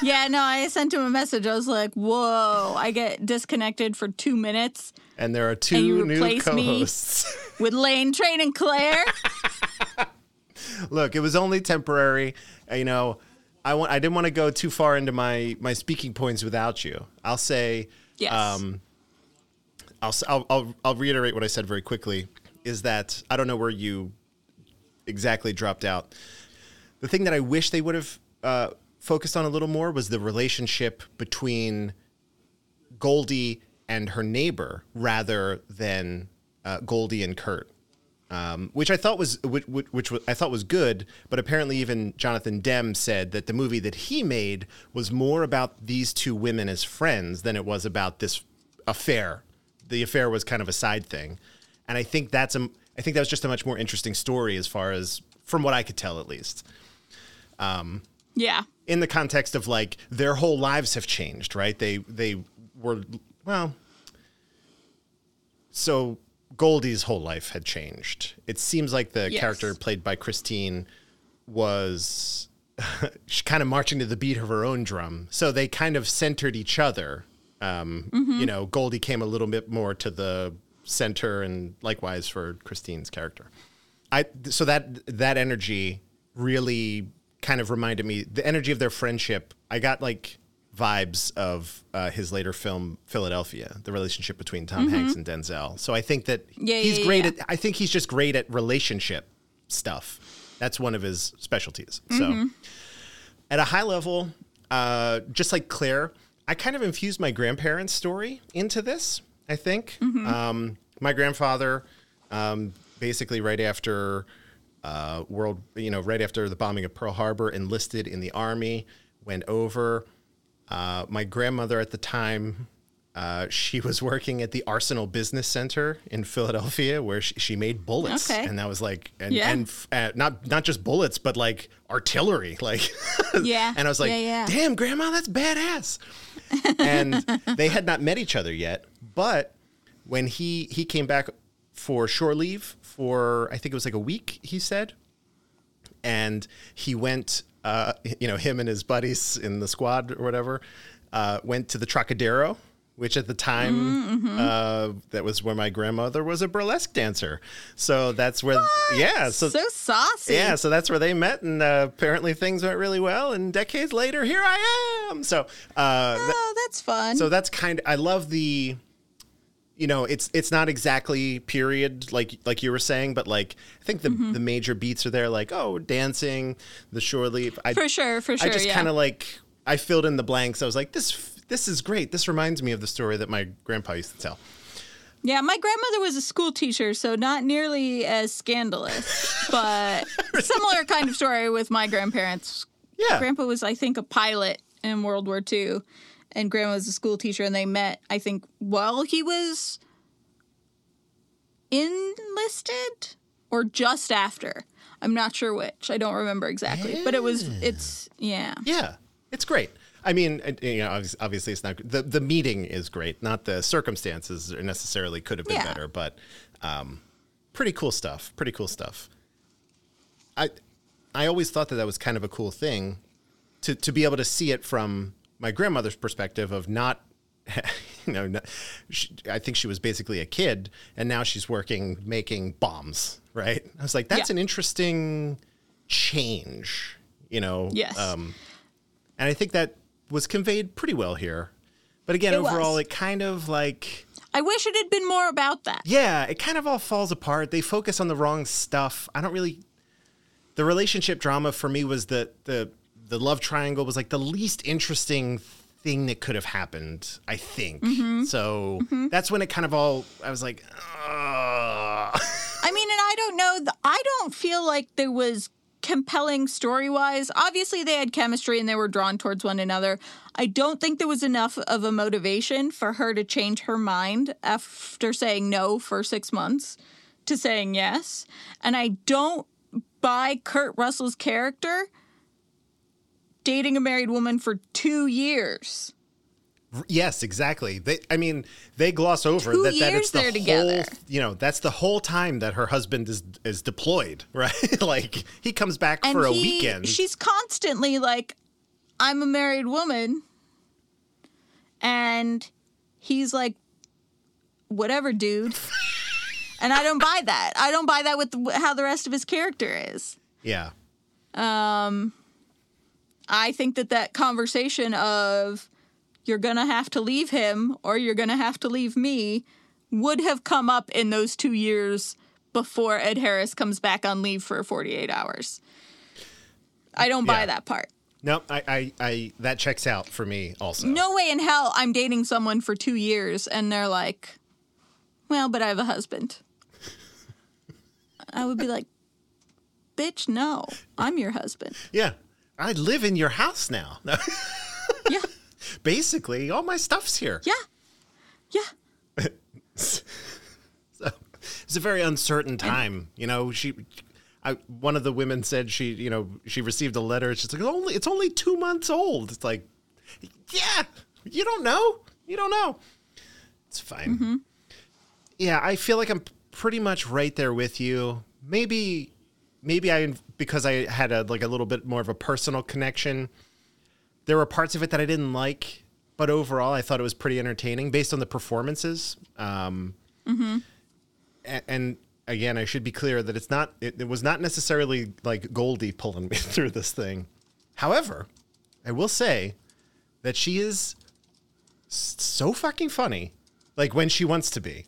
Yeah, no, I sent him a message. I was like, "Whoa!" I get disconnected for two minutes and there are And you two new replace me? co-hosts. with Lane, Train, and Claire. Look, it was only temporary. You know, I want I didn't want to go too far into my my speaking points without you. I'll say Yes. um I'll, I'll I'll I'll reiterate what I said very quickly is that I don't know where you exactly dropped out. The thing that I wish they would have uh, focused on a little more was the relationship between Goldie and her neighbor rather than uh, Goldie and Kurt, um, which I thought was which, which, which I thought was good. But apparently, even Jonathan Demme said that the movie that he made was more about these two women as friends than it was about this affair. The affair was kind of a side thing, and I think that's a I think that was just a much more interesting story as far as from what I could tell at least yeah, in the context of like their whole lives have changed, right? They they were well. So Goldie's whole life had changed. It seems like the Yes. character played by Christine was kind of marching to the beat of her own drum. So they kind of centered each other. Um, You know, Goldie came a little bit more to the center, and likewise for Christine's character. I so that that energy really kind of reminded me the energy of their friendship. I got like vibes of uh, his later film Philadelphia, the relationship between Tom Hanks and Denzel. So I think that Yeah, he's yeah, great yeah. at. I think he's just great at relationship stuff. That's one of his specialties. So at a high level, uh, just like Claire, I kind of infused my grandparents' story into this. I think um, my grandfather, um, basically right after uh, world, you know, right after the bombing of Pearl Harbor, enlisted in the army, went over. Uh, my grandmother at the time, uh, she was working at the Arsenal Business Center in Philadelphia, where she, she made bullets, Okay. and that was like, and, Yeah. and uh, not not just bullets, but like artillery, like Yeah. and I was like, Yeah, yeah. damn, grandma, that's badass. and they had not met each other yet. But when he he came back for shore leave for I think it was like a week, he said, and he went, uh, you know, him and his buddies in the squad or whatever, uh, went to the Trocadero. Which at the time, uh, that was where my grandmother was a burlesque dancer. So that's where, yeah. So, so saucy. yeah, so that's where they met, and uh, apparently things went really well. And decades later, here I am. So, uh, Oh, that's fun. so that's kind. Of, I love the, you know, it's it's not exactly period like like you were saying, but like I think the Mm-hmm. the major beats are there, like oh, dancing, the shore leave. I, for sure, for sure. I just yeah. kind of like I filled in the blanks. I was like this this is great. This reminds me of the story that my grandpa used to tell. Yeah, my grandmother was a school teacher, so not nearly as scandalous, but similar kind of story with my grandparents. Yeah, Grandpa was, I think, a pilot in World War II, and Grandma was a school teacher, and they met, I think, while he was enlisted or just after. I'm not sure which. I don't remember exactly, but it was. It's yeah. Yeah, it's great. I mean, you know, obviously it's not the the meeting is great. Not the circumstances necessarily could have been Yeah. better, but um, pretty cool stuff. Pretty cool stuff. I I always thought that that was kind of a cool thing to to be able to see it from my grandmother's perspective of not you know, she, I think she was basically a kid, and now she's working making bombs. Right? I was like, that's Yeah. an interesting change. You know. Yes. Um, and I think that was conveyed pretty well here. But again, It was. overall, it kind of like I wish it had been more about that. yeah, it kind of all falls apart. They focus on the wrong stuff. I don't really. The relationship drama for me was the the the love triangle was like the least interesting thing that could have happened. I think mm-hmm. so. Mm-hmm. That's when it kind of all. I was like, Ugh. I mean, and I don't know. I don't feel like there was compelling story wise. Obviously, they had chemistry and they were drawn towards one another. I don't think there was enough of a motivation for her to change her mind after saying no for six months to saying yes. And I don't buy Kurt Russell's character dating a married woman for two years. yes, exactly. They, I mean, they gloss over Two that, that it's the whole. together. You know, that's the whole time that her husband is is deployed. Right? like he comes back for a he- weekend. She's constantly like, I'm a married woman. And he's like, whatever, dude. and I don't buy that. I don't buy that with how the rest of his character is. yeah. Um, I think that that conversation of you're going to have to leave him or you're going to have to leave me would have come up in those two years before Ed Harris comes back on leave for 48 hours. I don't buy Yeah. that part. No, I, I, I, that checks out for me also. No way in hell I'm dating someone for two years and they're like, well, but I have a husband. I would be like, bitch, no, I'm your husband. Yeah. I live in your house now. Yeah, Basically, all my stuff's here. yeah, yeah. So it's a very uncertain time. You know, she, I, one of the women said she, you know, she received a letter. She's like, only, it's only two months old. It's like, yeah, you don't know. You don't know. It's fine. Mm-hmm. Yeah, I feel like I'm pretty much right there with you. Maybe, maybe I, because I had a like a little bit more of a personal connection. There were parts of it that I didn't like, but overall, I thought it was pretty entertaining based on the performances. Um, a- and again, I should be clear that it's not. It, it was not necessarily like Goldie pulling me through this thing. However, I will say that she is so fucking funny, like when she wants to be.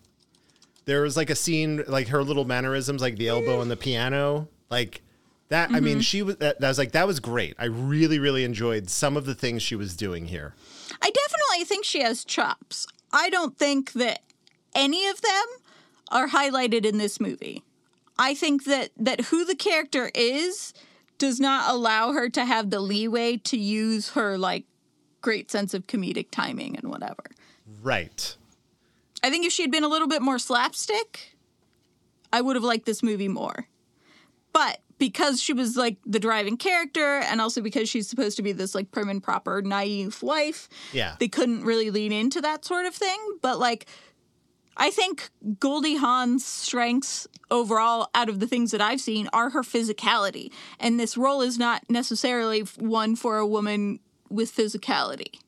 There was like a scene, like her little mannerisms, like the elbow on the piano, like that. I mean, mm-hmm. she was. That, that was like that was great. I really, really enjoyed some of the things she was doing here. I definitely think she has chops. I don't think that any of them are highlighted in this movie. I think that that who the character is does not allow her to have the leeway to use her like great sense of comedic timing and whatever. Right. I think if she had been a little bit more slapstick, I would have liked this movie more. But because she was like the driving character, and also because she's supposed to be this like prim and proper, naive wife, Yeah. they couldn't really lean into that sort of thing. But like, I think Goldie Hawn's strengths overall, out of the things that I've seen, are her physicality. And this role is not necessarily one for a woman with physicality.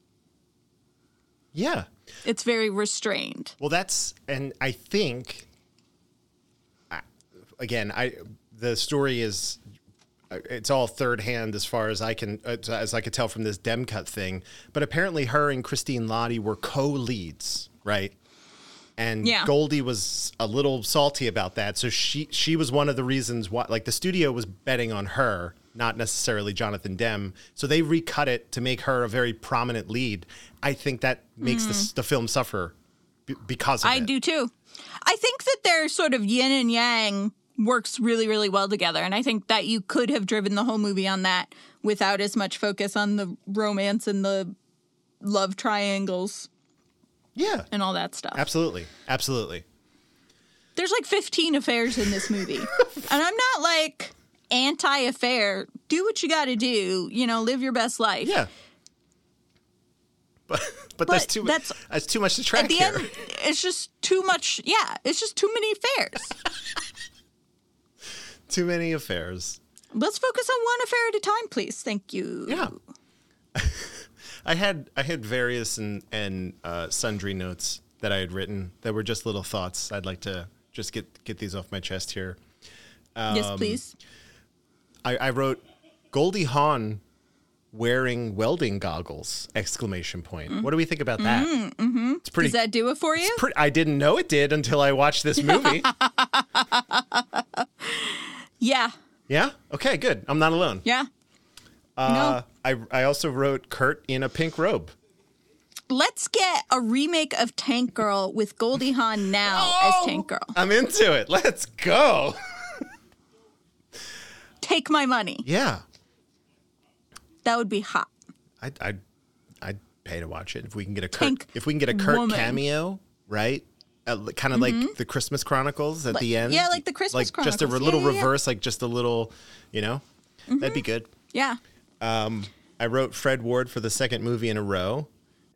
Yeah. It's very restrained. Well, that's and I think again, I the story is uh, it's all third hand as far as I can as I could tell from this Demme cut thing. But apparently, her and Christine Lahti were co-leads, right? And Yeah. Goldie was a little salty about that, so she she was one of the reasons why. Like the studio was betting on her, not necessarily Jonathan Demme. So they recut it to make her a very prominent lead. I think that makes the, the film suffer b- because of I it. do too. I think that they're sort of yin and yang works really, really well together. And I think that you could have driven the whole movie on that without as much focus on the romance and the love triangles Yeah, and all that stuff. absolutely, absolutely. There's like 15 affairs in this movie. and I'm not like anti affair. Do what you got to do, you know, live your best life. Yeah. But but, that's too that's- that's too much to track At the here. end, it's just too much. Yeah, it's just too many affairs. too many affairs. Let's focus on one affair at a time, please. Thank you. Yeah. I had I had various and and uh, sundry notes that I had written that were just little thoughts. I'd like to just get get these off my chest here. yes, Um, please. I, I wrote Goldie Hawn wearing welding goggles! Exclamation point. What do we think about that? Mm-hmm. It's pretty. Does that do it for you? pretty I didn't know it did until I watched this movie. yeah. yeah. Okay. Good. I'm not alone. Yeah. Uh, I I also wrote Kurt in a pink robe. Let's get a remake of Tank Girl with Goldie Hawn now Oh! as Tank Girl. I'm into it. Let's go. Take my money. Yeah. That would be hot. I'd, I'd, I'd pay to watch it if we can get a Kurt. Tank If we can get a Kurt woman. cameo, right? Uh, kind of like the Christmas Chronicles at the end. yeah, like the Christmas Chronicles. like just a Chronicles. Yeah, little yeah, Mm-hmm. yeah. reverse, like just a little, you know, that'd be good. Yeah. I wrote Fred Ward for the second movie in a row,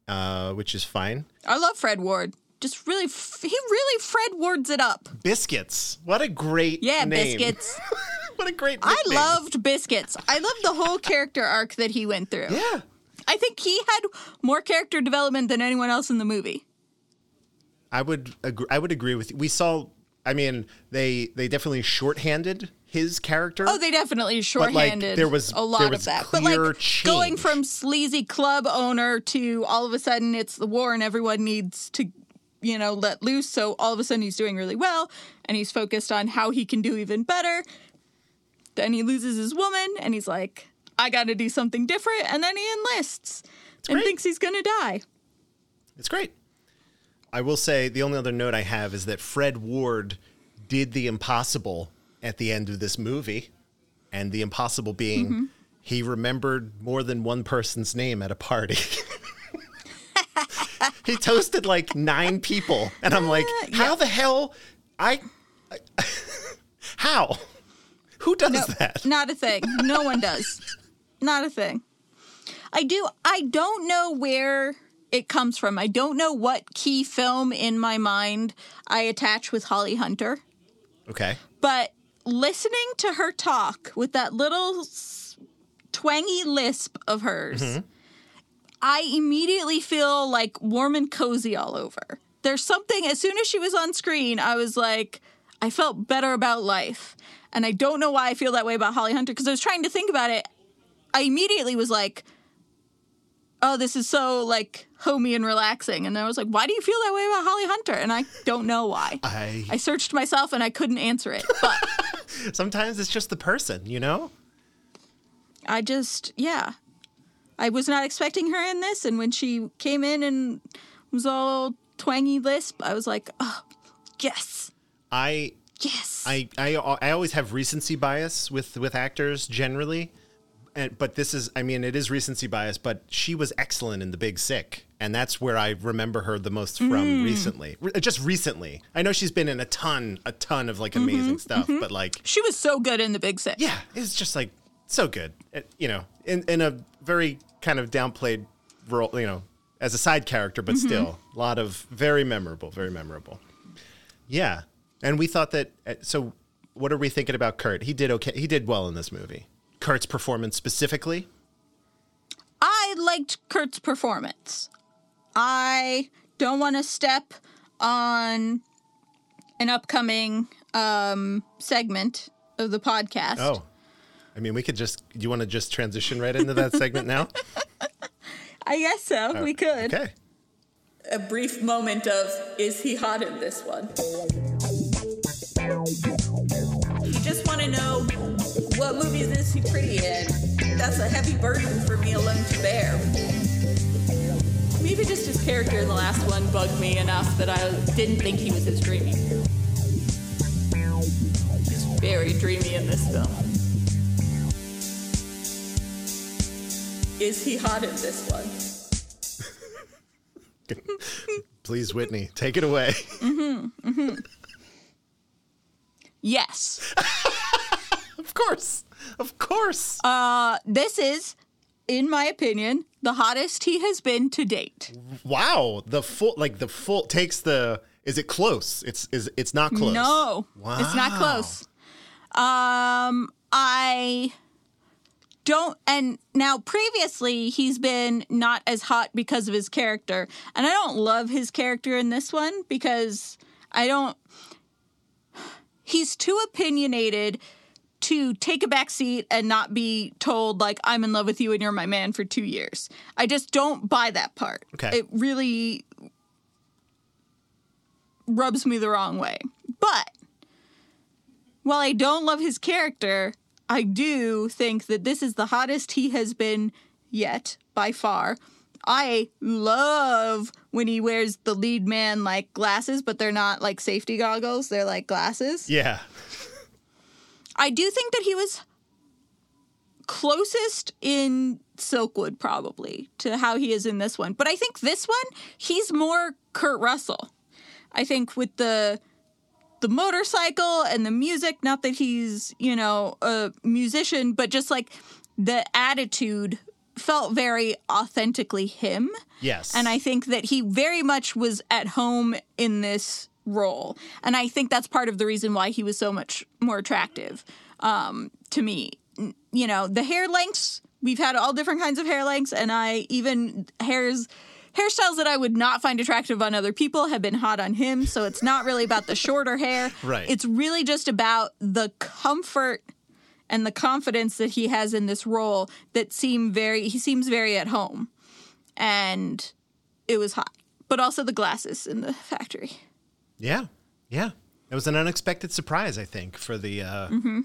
uh, which is fine. I love Fred Ward. Just really, f- he really Fred Wards it up. Biscuits, what a great Yeah, name. biscuits. what a great. I loved biscuits. I loved the whole character arc that he went through. Yeah, I think he had more character development than anyone else in the movie. I would agree. I would agree with you. We saw. I mean, they they definitely shorthanded his character. Oh, they definitely shorthanded there was- a lot there of was that. But like going from sleazy club owner to all of a sudden it's the war and everyone needs to, you know, let loose. So all of a sudden he's doing really well and he's focused on how he can do even better. Then he loses his woman and he's like, I got to do something different. And then he enlists and thinks he's going to die. It's great. I will say the only other note I have is that Fred Ward did the impossible at the end of this movie, and the impossible being Mm-hmm. he remembered more than one person's name at a party. he toasted like nine people, and I'm like, how the hell? I, I- how? Who does that? Not a thing. No one does. Not a thing. I do. I don't know where it comes from. I don't know what key film in my mind I attach with Holly Hunter, Okay. but listening to her talk with that little twangy lisp of hers, mm-hmm. I immediately feel like warm and cozy all over. There's something, as soon as she was on screen, I was like, I felt better about life. And I don't know why I feel that way about Holly Hunter because I was trying to think about it. I immediately was like, oh, this is so like homey and relaxing. And I was like, why do you feel that way about Holly Hunter? And I don't know why. I I searched myself and I couldn't answer it. But sometimes it's just the person, you know. I just, yeah. I was not expecting her in this. And when she came in and was all twangy lisp, I was like, oh, yes, I yes. I, I I always have recency bias with with actors generally, and but this is I mean it is recency bias, but she was excellent in The Big Sick, and that's where I remember her the most from hmm. recently. Re- just recently, I know she's been in a ton a ton of like mm-hmm, amazing stuff, mm-hmm. but like she was so good in The Big Sick. yeah, it's just like so good, It- you know, in in a very kind of downplayed role, you know, as a side character, but mm-hmm. still a lot of very memorable, very memorable. Yeah, and we thought that. uh, So, what are we thinking about Kurt? He did okay. He did well in this movie. Kurt's performance specifically. I liked Kurt's performance. I don't want to step on an upcoming um, segment of the podcast. Oh, I mean, we could just. Do you want to just transition right into that segment now? I guess so. we could. Okay. A brief moment of is he hot in this one? You just want to know what movies is he pretty in? That's a heavy burden for me alone to bear. Maybe just his character in the last one bugged me enough that I didn't think he was as dreamy. He's very dreamy in this film. Is he hot in this one? Please, Whitney, take it away. Mm-hmm, mm-hmm. Yes. Of course, of course. Uh, this is, in my opinion, the hottest he has been to date. wow, the full like the full takes the. Is it close? It's is it's not close. No, Wow. it's not close. Um, I don't and now previously he's been not as hot because of his character and i don't love his character in this one because i don't he's too opinionated to take a back seat and not be told like i'm in love with you and you're my man for two years i just don't buy that part Okay. it really rubs me the wrong way but while I don't love his character, I do think that this is the hottest he has been yet by far. I love when he wears the lead man like glasses, but they're not like safety goggles, they're like glasses. Yeah. I do think that he was closest in Silkwood probably to how he is in this one. But I think this one, he's more Kurt Russell. I think with the the motorcycle and the music, not that he's, you know, a musician, but just like the attitude felt very authentically him. Yes. And I think that he very much was at home in this role. And I think that's part of the reason why he was so much more attractive um, to me. You know, the hair lengths, we've had all different kinds of hair lengths, and I even hairs. Hairstyles that I would not find attractive on other people have been hot on him, so it's not really about the shorter hair. Right. It's really just about the comfort and the confidence that he has in this role that seem very he seems very at home and it was hot but also the glasses in the factory Yeah, yeah. It was an unexpected surprise, I think, for the. Uh, Mm-hmm.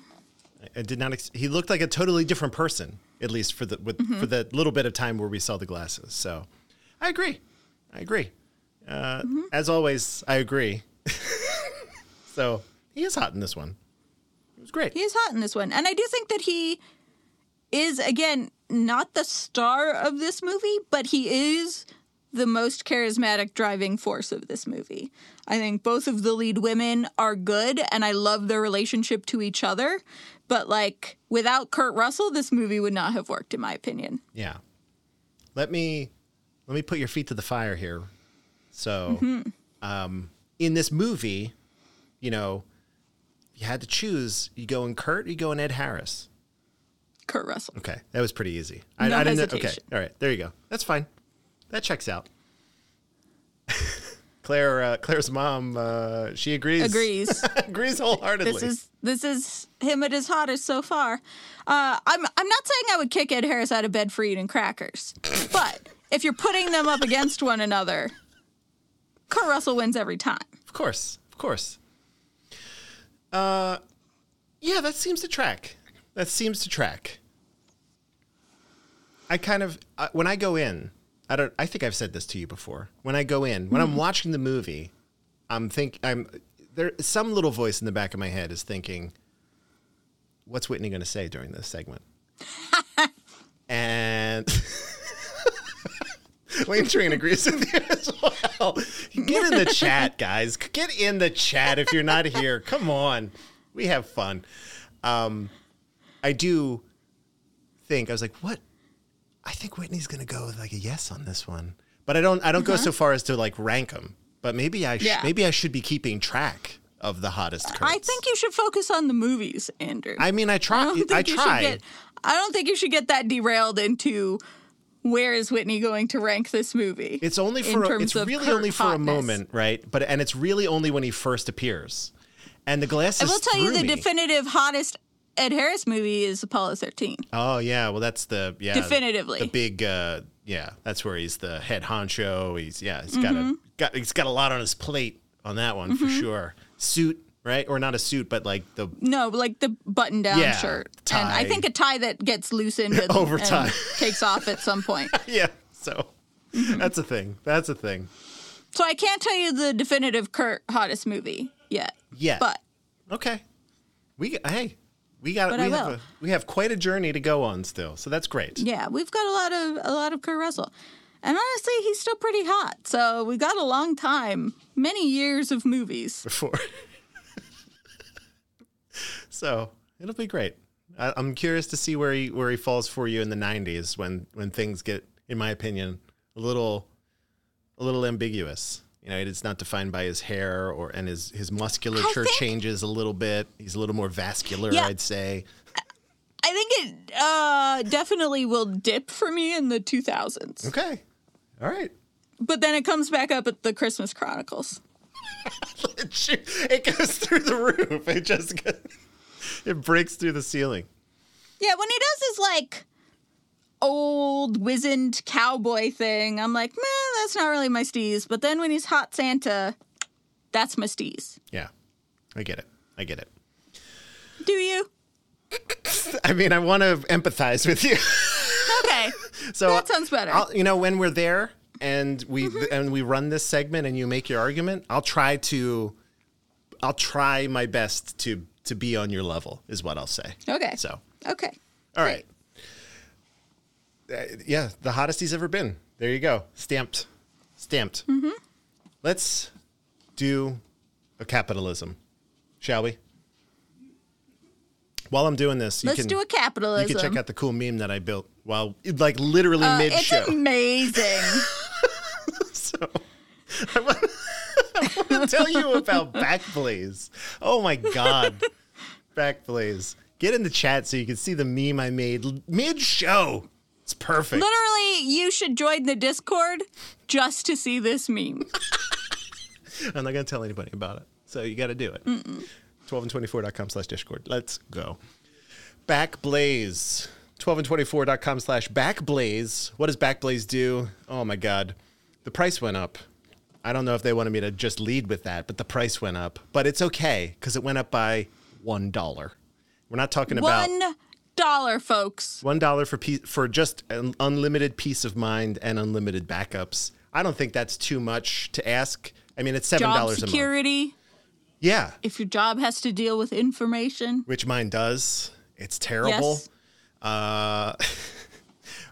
I- I did not. Ex- he looked like a totally different person, at least for the with, Mm-hmm. for the little bit of time where we saw the glasses. So, I agree. I agree. Uh, Mm-hmm. As always, I agree. so he is hot in this one. It was great. he is hot in this one and i do think that he is again not the star of this movie but he is the most charismatic driving force of this movie i think both of the lead women are good and i love their relationship to each other but like without kurt russell this movie would not have worked in my opinion Yeah. Let me let me put your feet to the fire here. So, Mm-hmm. um, in this movie, you know, you had to choose. You go in Kurt, you go in Ed Harris. kurt russell Okay, that was pretty easy. I, no Okay, hesitation. Okay, all right, there you go. That's fine. That checks out. Claire, uh, Claire's mom, uh, she agrees. agrees agrees wholeheartedly. This is this is him at his hottest so far. Uh, I'm I'm not saying I would kick Ed Harris out of bed for eating crackers, but if you're putting them up against one another, Kurt Russell wins every time. Of course, of course. Uh, yeah, that seems to track. That seems to track. I kind of uh, when I go in, I don't. I think I've said this to you before. When I go in, when I'm watching the movie, I'm think I'm there. Some little voice in the back of my head is thinking, "What's Whitney going to say during this segment?" and Wayne Train agrees with you as well. Get in the chat, guys. Get in the chat if you're not here. Come on. We have fun. Um, I do think I was like, what? I think Whitney's gonna go with like a yes on this one, but I don't. I don't go uh-huh. so far as to like rank them. But maybe I sh- Yeah. maybe I should be keeping track of the hottest. I think you should focus on the movies, Andrew. I mean, I try. I don't think I you should try. get. I don't think you should get that derailed into where is Whitney going to rank this movie. It's only for a, it's really only for a moment, right? But and it's really only when he first appears. And the glasses. I will tell you the me. definitive hottest Ed Harris movie is Apollo 13. Oh yeah, well that's the yeah Definitively. the big uh yeah that's where he's the head honcho. He's yeah he's got Mm-hmm. a got he's got a lot on his plate on that one for sure. Suit right or not a suit but like the No, like the button down Yeah, shirt. tie. And I think a tie that gets loosened and, Over and takes off at some point. yeah so Mm-hmm. that's a thing that's a thing So I can't tell you the definitive Kurt hottest movie yet. yeah But okay we hey we got But we I have will. a, we have quite a journey to go on still so that's great yeah, we've got a lot of a lot of Kurt Russell. And honestly, he's still pretty hot. So we got a long time, many years of movies. before. so it'll be great. I, I'm curious to see where he where he falls for you in the '90s when when things get, in my opinion, a little a little ambiguous. You know, it's not defined by his hair or and his his musculature think- changes a little bit. He's a little more vascular, Yeah. I'd say. I think it uh, definitely will dip for me in the 2000s. Okay. All right. But then it comes back up at the Christmas Chronicles. It, goes through the roof. It just goes, it breaks through the ceiling. Yeah, when he does his like old wizened cowboy thing, I'm like, man, that's not really my steez. But then when he's hot Santa, that's my steez. Yeah. I get it. I get it. Do you? I mean, I want to empathize with you. Okay. So that sounds better. I'll, you know, when we're there and we mm-hmm. and we run this segment and you make your argument, I'll try to, I'll try my best to to be on your level. Is what I'll say. okay. So, Okay. all right. Uh, yeah, the hottest he's ever been. There you go. Stamped. Stamped. Mm-hmm. Let's do a capitalism, shall we? While I'm doing this, you Let's can do a capitalism. you can check out the cool meme that I built while like literally Uh, mid it's amazing. so I want, I want to tell you about Backblaze. Oh my god, Backblaze! Get in the chat so you can see the meme I made mid show. It's perfect. Literally, you should join the Discord just to see this meme. I'm not gonna tell anybody about it, so you got to do it. 12and24.com slash discord. Let's go. Backblaze. 12and24.com slash backblaze. What does Backblaze do? Oh my god. The price went up. I don't know if they wanted me to just lead with that, but the price went up. But it's okay because it went up by one dollar. We're not talking about One dollar, folks. one dollar for pe- for just an unlimited peace of mind and unlimited backups. I don't think that's too much to ask. I mean, it's seven dollars a month. security. Yeah, If your job has to deal with information. which mine does. It's terrible. Yes. Uh,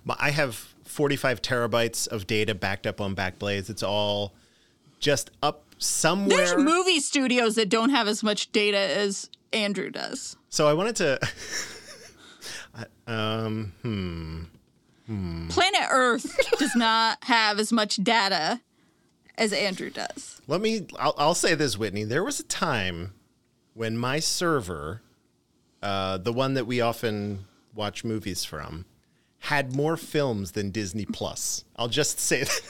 I have 45 terabytes of data backed up on Backblaze. It's all just up somewhere. There's movie studios that don't have as much data as Andrew does. so I wanted to. Um, hmm. Planet Earth does not have as much data as Andrew does. Let me. I'll, I'll say this, Whitney. There was a time when my server, uh, the one that we often watch movies from, had more films than Disney Plus. I'll just say that.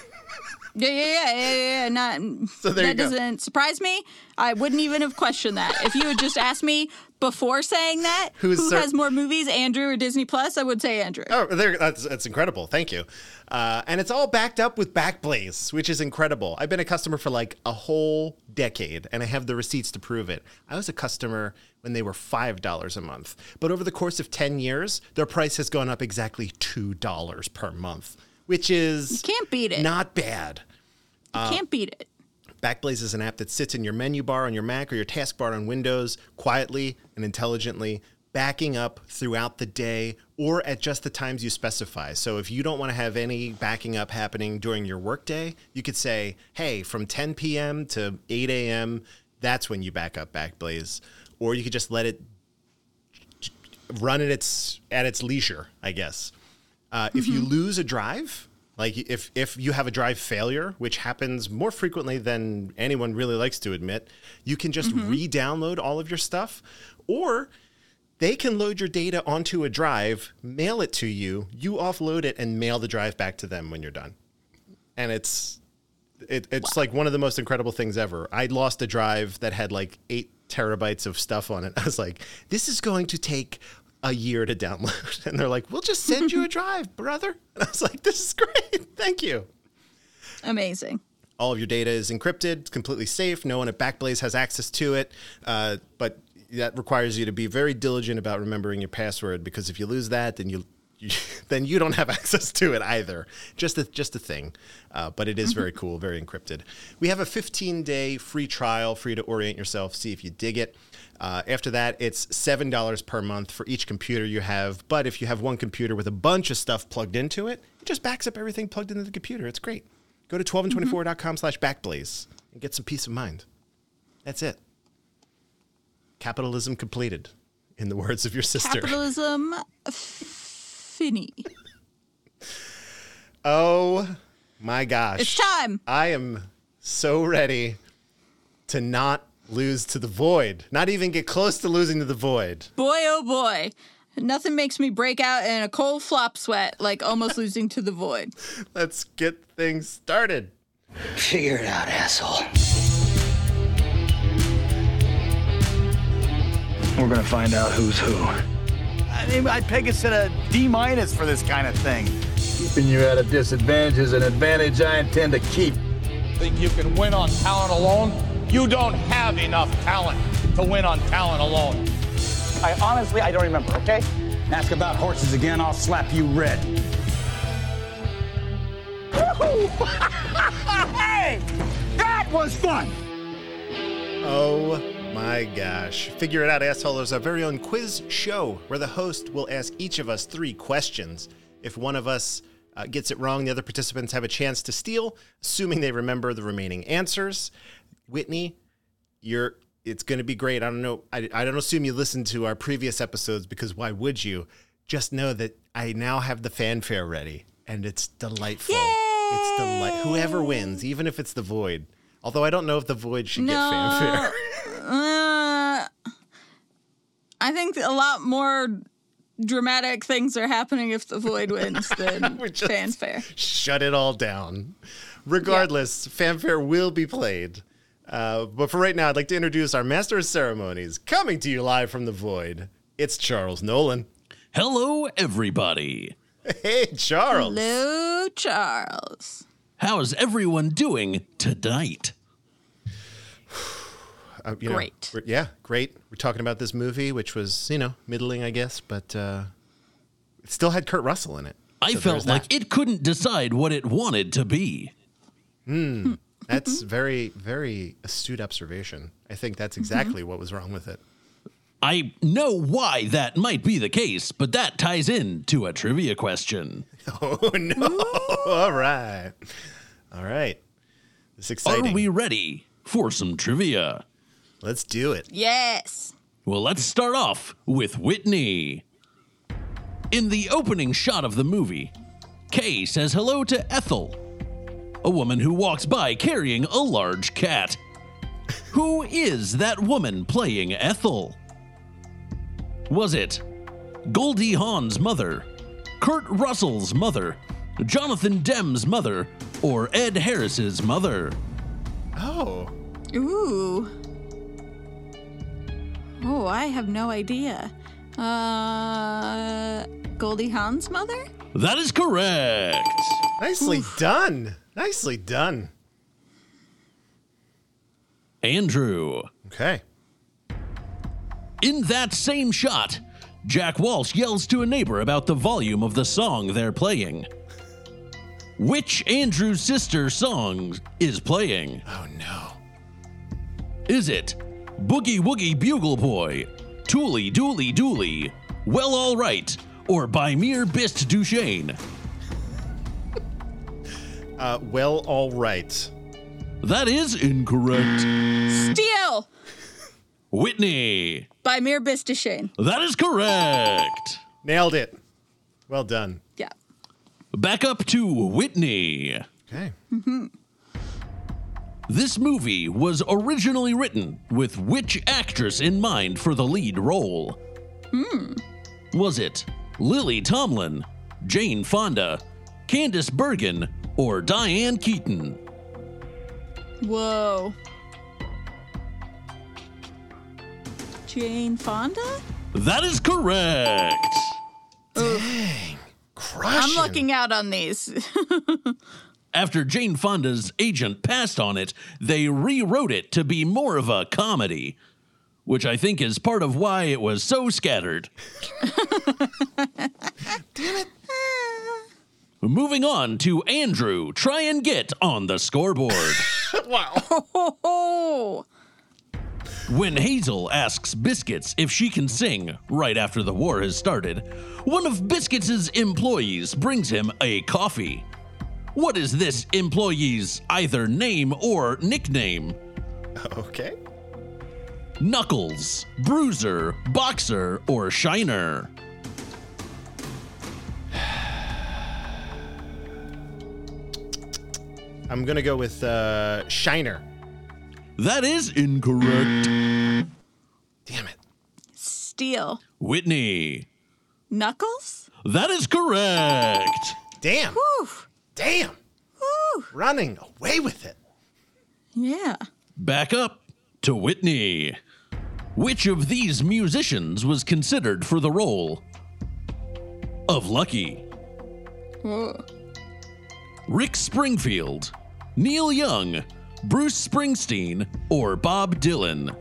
Yeah, yeah, yeah, yeah, yeah. Not So there that you go. doesn't surprise me. I wouldn't even have questioned that. If you had just asked me before saying that, Who's who has more movies, Andrew or Disney Plus, I would say Andrew. Oh, there, that's, that's incredible. Thank you. Uh, and it's all backed up with Backblaze, which is incredible. I've been a customer for like a whole decade, and I have the receipts to prove it. I was a customer when they were $5 a month. But over the course of 10 years, their price has gone up exactly $2 per month, which is Can't beat it. not bad. You can't beat it. Backblaze is an app that sits in your menu bar on your Mac or your taskbar on Windows quietly and intelligently, backing up throughout the day or at just the times you specify. So if you don't want to have any backing up happening during your workday, you could say, hey, from 10 p.m. to 8 a.m., that's when you back up Backblaze. Or you could just let it run at its at its leisure, I guess. Uh, If you lose a drive, like if if you have a drive failure, which happens more frequently than anyone really likes to admit, you can just mm-hmm. re-download all of your stuff, or they can load your data onto a drive, mail it to you, you offload it, and mail the drive back to them when you're done. And it's it, it's like one of the most incredible things ever. I lost a drive that had like eight terabytes of stuff on it. I was like, this is going to take a year to download. And they're like, we'll just send you a drive, brother. And I was like, this is great. Thank you. Amazing. All of your data is encrypted, it's completely safe. No one at Backblaze has access to it. Uh, but that requires you to be very diligent about remembering your password because if you lose that, then you, you then you don't have access to it either. Just a just a thing, uh, but it is very cool, very encrypted. We have a 15 day free trial for you to orient yourself, see if you dig it. Uh, after that, it's seven dollars per month for each computer you have. But if you have one computer with a bunch of stuff plugged into it, it just backs up everything plugged into the computer. It's great. Go to 12and24.com slash backblaze and get some peace of mind. That's it. Capitalism completed, in the words of your sister. Capitalism finny. Oh my gosh. It's time. I am so ready to not lose to the void, not even get close to losing to the void. Boy, oh boy. Nothing makes me break out in a cold flop sweat like almost losing to the void. Let's get things started. Figure it out, asshole. We're gonna find out who's who. I mean, I'd peg us at a D minus for this kind of thing. Keeping you at a disadvantage is an advantage I intend to keep. Think you can win on talent alone? You don't have enough talent to win on talent alone. I honestly, I don't remember, okay? Ask about horses again, I'll slap you red. hey! That was fun! Oh my gosh. Figure It Out, Asshole is our very own quiz show where the host will ask each of us three questions. If one of us uh, gets it wrong, the other participants have a chance to steal, assuming they remember the remaining answers. Whitney, you're. It's going to be great. I don't know. I, I don't assume you listened to our previous episodes because why would you? Just know that I now have the fanfare ready, and it's delightful. It's delight. Whoever wins, even if it's the void. Although I don't know if the void should get fanfare. Uh, I think a lot more dramatic things are happening if the void wins than fanfare. Shut it all down. Regardless, fanfare will be played. Uh, but for right now, I'd like to introduce our master of ceremonies, coming to you live from the void. It's Charles Nolan. Hello, everybody. Hey, Charles. Hello, Charles. How's everyone doing tonight? Uh, you know, Great. we're- yeah, great. We're talking about this movie, which was, you know, middling, I guess, but uh, it still had Kurt Russell in it. I So felt like that. it couldn't decide what it wanted to be. Hmm. That's mm-hmm. very, very astute observation. I think that's mm-hmm. exactly what was wrong with it. I know why that might be the case, but that ties in to a trivia question. Oh, no. All right. All right. It's exciting. Are we ready for some trivia? Let's do it. Yes. Well, let's start off with Whitney. In the opening shot of the movie, Kay says hello to Ethel, a woman who walks by carrying a large cat. Who is that woman playing Ethel? Was it Goldie Hawn's mother, Kurt Russell's mother, Jonathan Demme's mother, or Ed Harris's mother? Oh. Ooh. Oh, I have no idea. Uh, Goldie Hawn's mother? That is correct. Nicely done. Nicely done. Andrew. Okay. In that same shot, Jack Walsh yells to a neighbor about the volume of the song they're playing. Which Andrews Sisters song is playing? Oh, no. Is it Boogie Woogie Bugle Boy, Toolie Oolie Doolie, Well Alright, or Bei Mir Bist Du Schön? Uh, well, all right. That is incorrect. Steal Whitney. Bei Mir Bist Du Schön. That is correct. Nailed it. Well done. Yeah. Back up to Whitney. Okay. This movie was originally written with which actress in mind for the lead role? Hmm. Was it Lily Tomlin, Jane Fonda, Candice Bergen, or Diane Keaton? Whoa. Jane Fonda? That is correct. Dang. Crushing. I'm looking out on these. After Jane Fonda's agent passed on it, they rewrote it to be more of a comedy, which I think is part of why it was so scattered. Moving on to Andrew, try and get on the scoreboard. wow. When Hazel asks Biscuits if she can sing right after the war has started, one of Biscuits' employees brings him a coffee. What is this employee's either name or nickname? Okay. Knuckles, Bruiser, Boxer, or Shiner? I'm going to go with uh, Shiner. That is incorrect. Steal. Whitney. Knuckles? That is correct. Damn. Whew. Damn. Whew. Running away with it. Yeah. Back up to Whitney. Which of these musicians was considered for the role of Lucky? Whoa. Rick Springfield, Neil Young, Bruce Springsteen, or Bob Dylan?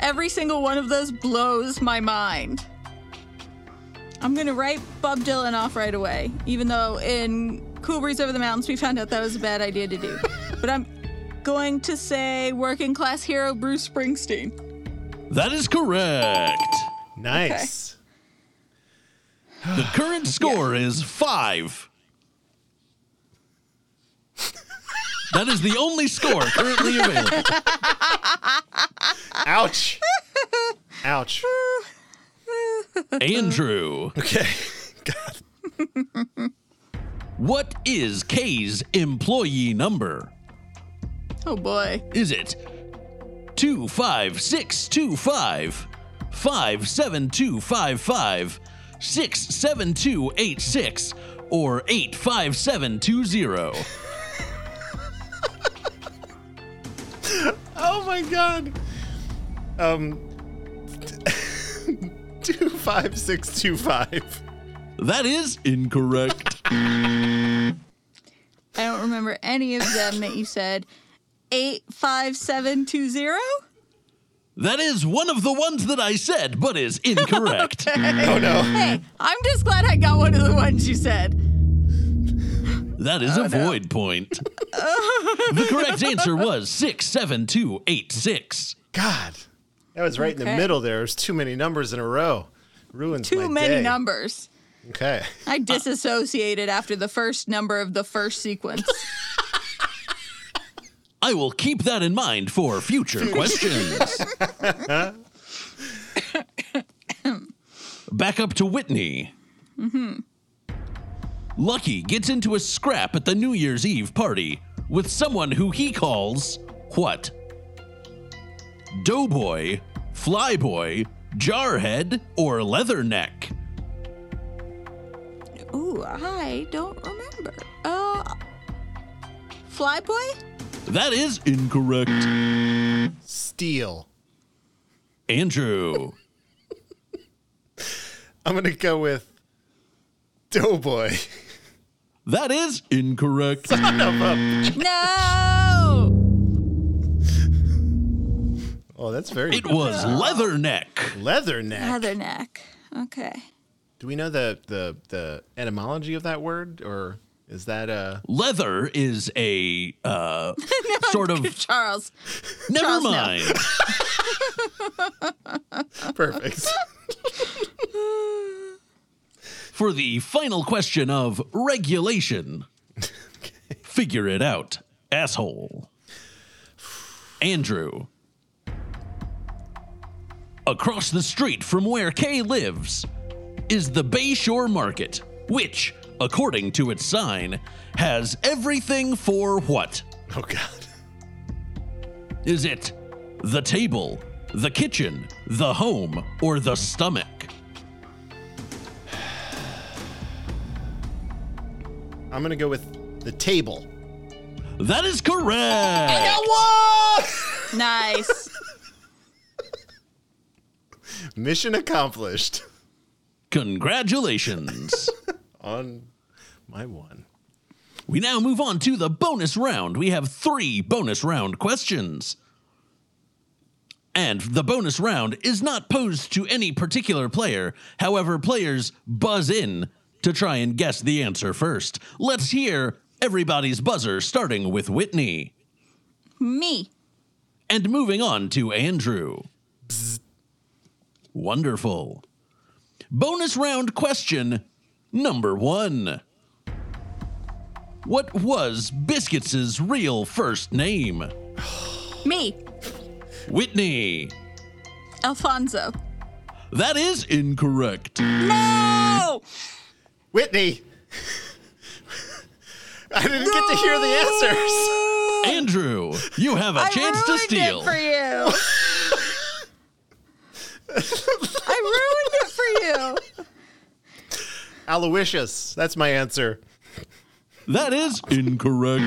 Every single one of those blows my mind. I'm gonna write Bob Dylan off right away, even though in Cool Breeze Over the Mountains we found out that was a bad idea to do. but I'm going to say working class hero Bruce Springsteen. That is correct. Nice. The current score is five. That is the only score currently available. Ouch. Ouch. Andrew. Okay. God. What is Kay's employee number? Oh boy. Is it 25625, 57255, 67286, or 85720? Oh my god. Um. two five six two five. That is incorrect. I don't remember any of them that you said. 85720? That is one of the ones that I said, but is incorrect. Oh no. Hey, I'm just glad I got one of the ones you said. That is a void point. the correct answer was 67286. God. That was right in the middle there. There's too many numbers in a row. Ruins Too my many day. numbers. Okay. I disassociated after the first number of the first sequence. I will keep that in mind for future questions. Back up to Whitney. hmm Lucky gets into a scrap at the New Year's Eve party with someone who he calls what? Doughboy, Flyboy, Jarhead, or Leatherneck? Ooh, I don't remember. Uh, Flyboy? That is incorrect. Steel. Andrew. I'm gonna go with Doughboy. That is incorrect. Son of a- No! Oh, that's very. It was Leatherneck. Leatherneck. Leatherneck. Okay. Do we know the the the etymology of that word, or is that uh? Leather is a uh, sort of. Charles. Never Charles, no. mind. Perfect. For the final question of regulation, figure it out, asshole. Andrew. Across the street from where Kay lives is the Bayshore Market, which, according to its sign, has everything for what? Oh God. Is it the table, the kitchen, the home, or the stomach? I'm gonna go with the table. That is correct. I got one. Nice. Mission accomplished. Congratulations. On my one. we now move on to the bonus round. We have three bonus round questions. And the bonus round is not posed to any particular player. However, players buzz in to try and guess the answer first. Let's hear everybody's buzzer, starting with Whitney. Me. And moving on to Andrew. Wonderful. Bonus round question number one. What was Biscuits' real first name? Me. Whitney. Alfonso. That is incorrect. No! Whitney. I didn't get to hear the answers. Andrew, you have a I chance to ruined steal. it for you. I ruined it for you. Aloysius. That's my answer. That is incorrect.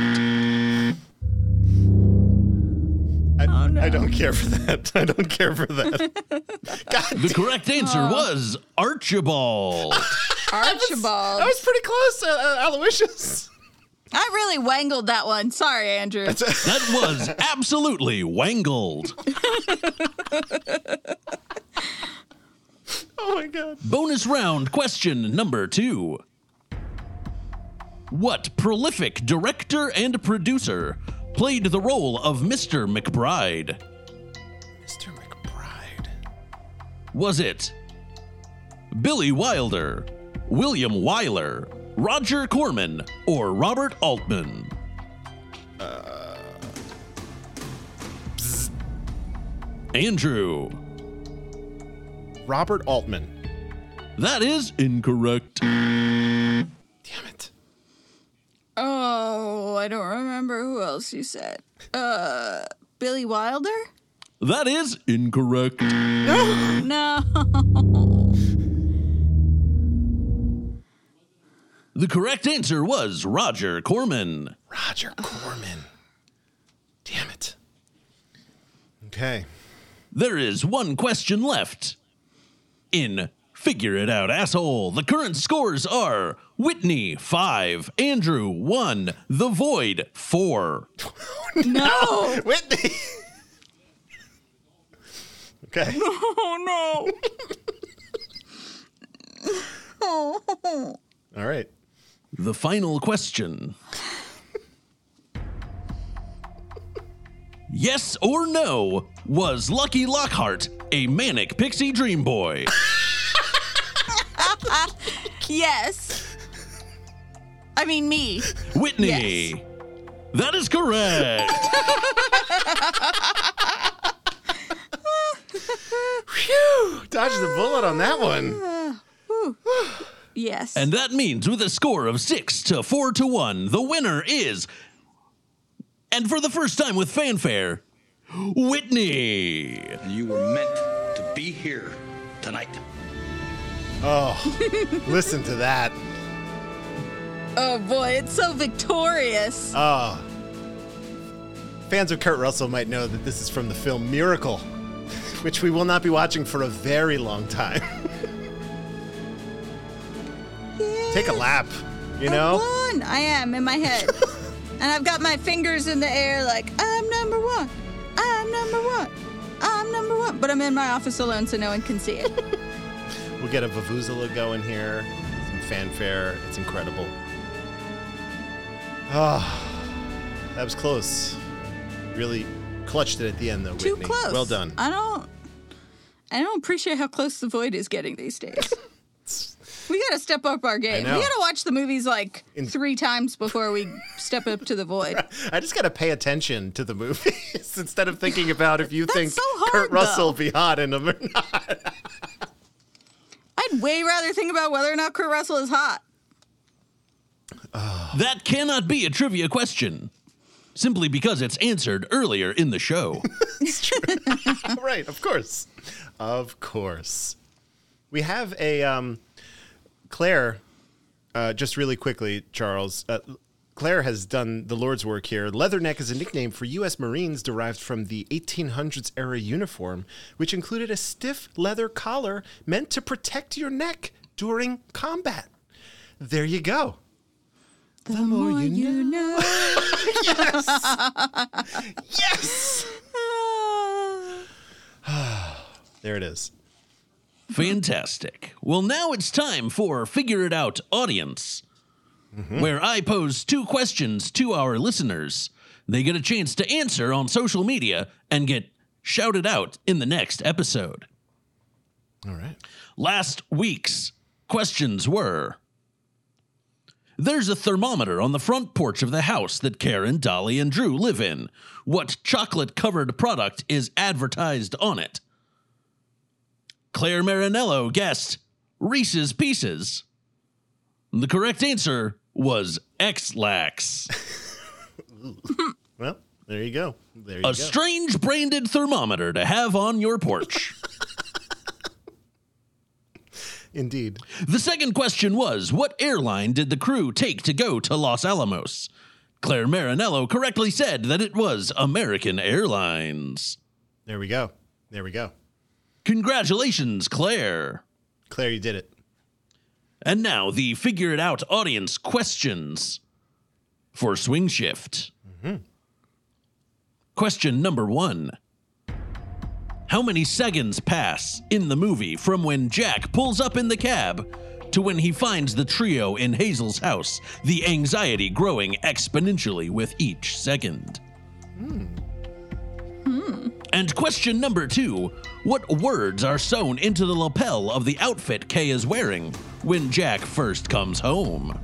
I, Oh, no. I don't care for that. I don't care for that. The correct answer was Archibald. Archibald. I was pretty close, uh, uh, Aloysius. I really wangled that one. Sorry, Andrew. That was absolutely wangled. Oh my god. Bonus round question number two. What prolific director and producer played the role of Mr. McBride? Mr. McBride. Was it Billy Wilder, William Wyler, Roger Corman, or Robert Altman? Andrew. Robert Altman. That is incorrect. Damn it. Oh, I don't remember who else you said. Uh, Billy Wilder? That is incorrect. No. The correct answer was Roger Corman. Roger Corman. Damn it. Okay. There is one question left. In Figure It Out, Asshole, the current scores are Whitney, 5, Andrew, 1, The Void, 4. no. Whitney. okay. Oh, no. oh. All right. The final question. Yes or no, was Lucky Lockhart a manic pixie dream boy? Yes. I mean, me. Whitney. That is correct. Phew. Dodged the bullet on that one. Yes. And that means with a score of six to four to one, the winner is, and for the first time with fanfare, Whitney. You were meant to be here tonight. Oh, listen to that. oh, boy. It's so victorious. Oh. Fans of Kurt Russell might know that this is from the film Miracle, which we will not be watching for a very long time. Take a lap, you know? One. I am in my head. and I've got my fingers in the air like, I'm number one. I'm number one. I'm number one. But I'm in my office alone so no one can see it. We'll get a Vuvuzela going here, some fanfare. It's incredible. Ah, that was close. Really clutched it at the end, though, Too Whitney. close. Well done. I don't. I don't appreciate how close the void is getting these days. we got to step up our game. We got to watch the movies like In- three times before we step up to the void. I just got to pay attention to the movies instead of thinking about if you That's think so hard, Kurt Russell though. be hot in them or not. I'd way rather think about whether or not Kurt Russell is hot. That cannot be a trivia question, simply because it's answered earlier in the show. it's true. right, of course. Of course. We have a um, Claire, uh, just really quickly, Charles. Uh, Claire has done the Lord's work here. Leatherneck is a nickname for U.S. Marines derived from the 1800s era uniform, which included a stiff leather collar meant to protect your neck during combat. There you go. The, more, you know. yes. yes. There it is. Fantastic. Well, now it's time for Figure It Out Audience, where I pose two questions to our listeners. They get a chance to answer on social media and get shouted out in the next episode. All right. Last week's questions were There's a thermometer on the front porch of the house that Karen, Dolly, and Drew live in. What chocolate covered product is advertised on it? Claire Marinello guessed Reese's Pieces. The correct answer was Ex-Lax, Well, there you go. There you a go. strange branded thermometer to have on your porch. Indeed. The second question was What airline did the crew take to go to Los Alamos? Claire Marinello correctly said that it was American Airlines. There we go. There we go. Congratulations, Claire. Claire, you did it. And now the figure it out audience questions for Swing Shift. Mm-hmm. Question number one How many seconds pass in the movie from when Jack pulls up in the cab to when he finds the trio in Hazel's house, the anxiety growing exponentially with each second? Hmm. Hmm. And question number two What words are sewn into the lapel of the outfit Kay is wearing when Jack first comes home?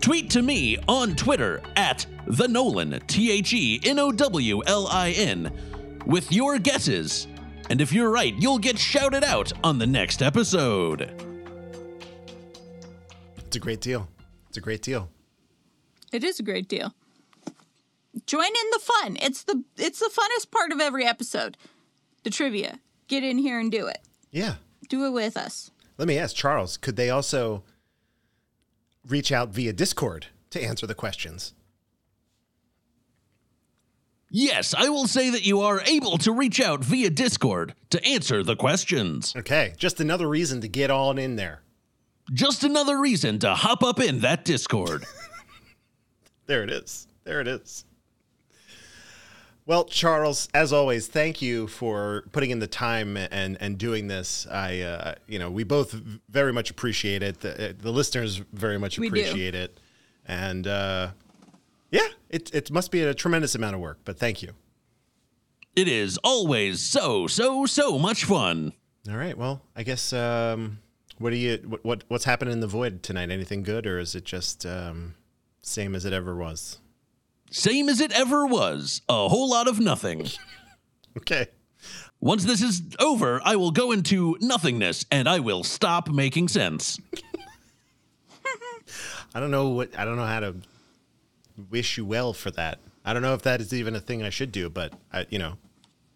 Tweet to me on Twitter at the Nolan, T H E N O W L I N, with your guesses. And if you're right, you'll get shouted out on the next episode. It's a great deal. It's a great deal. It is a great deal. Join in the fun. It's the it's the funnest part of every episode. The trivia. Get in here and do it. Yeah. Do it with us. Let me ask Charles, could they also reach out via Discord to answer the questions? Yes, I will say that you are able to reach out via Discord to answer the questions. Okay, just another reason to get on in there. Just another reason to hop up in that Discord. There it is. There it is. Well, Charles, as always, thank you for putting in the time and and doing this. I, uh, you know, we both very much appreciate it. The, the listeners very much We do. appreciate it, and uh, yeah, it it must be a tremendous amount of work. But thank you. It is always so, so, so much fun. All right. Well, I guess um, what do you what, what what's happening in the void tonight? Anything good, or is it just um, same as it ever was? Same as it ever was. A whole lot of nothing. Okay. Once this is over, I will go into nothingness and I will stop making sense. I don't know what I don't know how to wish you well for that. I don't know if that is even a thing I should do, but I, you know,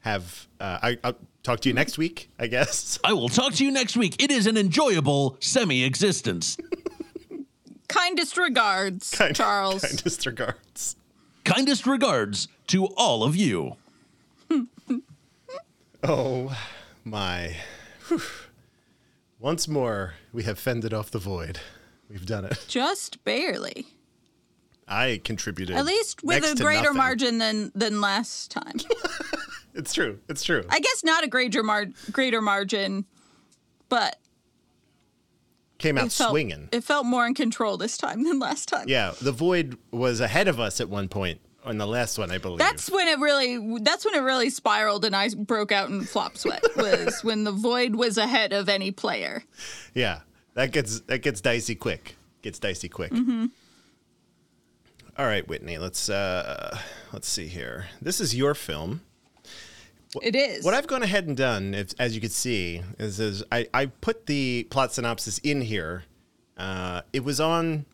have uh, I, I'll talk to you next week, I guess. I will talk to you next week. It is an enjoyable semi existence. Kindest regards, Kind- Charles. Kindest regards. Kindest regards to all of you. Oh my! Whew. Once more, we have fended off the void. We've done it. Just barely. I contributed At least with a greater nothing. margin than than last time. It's true. It's true. I guess not a greater mar- greater margin, but Came out it felt, swinging. It felt more in control this time than last time. Yeah, the void was ahead of us at one point on the last one, I believe. That's when it really that's when it really spiraled and I broke out in flop sweat was when the void was ahead of any player. Yeah, that gets that gets dicey quick. Gets dicey quick. Mm-hmm. All right, Whitney. Let's uh let's see here. This is your film. It is. What I've gone ahead and done, if, as you can see, is, is I, I put the plot synopsis in here. Uh, it was on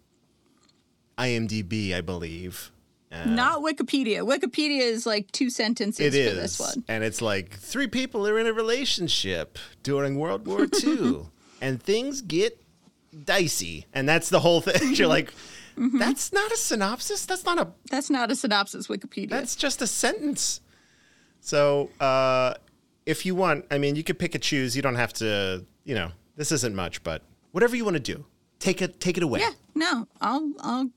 IMDb, I believe. Uh, Not Wikipedia. Wikipedia is like two sentences It for is, this one. and it's like three people are in a relationship during World War II, and things get dicey, and that's the whole thing. You're like, that's not a synopsis. That's not a. That's not a synopsis Wikipedia. That's just a sentence. So, uh, if you want, I mean, you could pick and choose. You don't have to. You know, this isn't much, but whatever you want to do, take it. Take it away. yeah, no. I'll I'll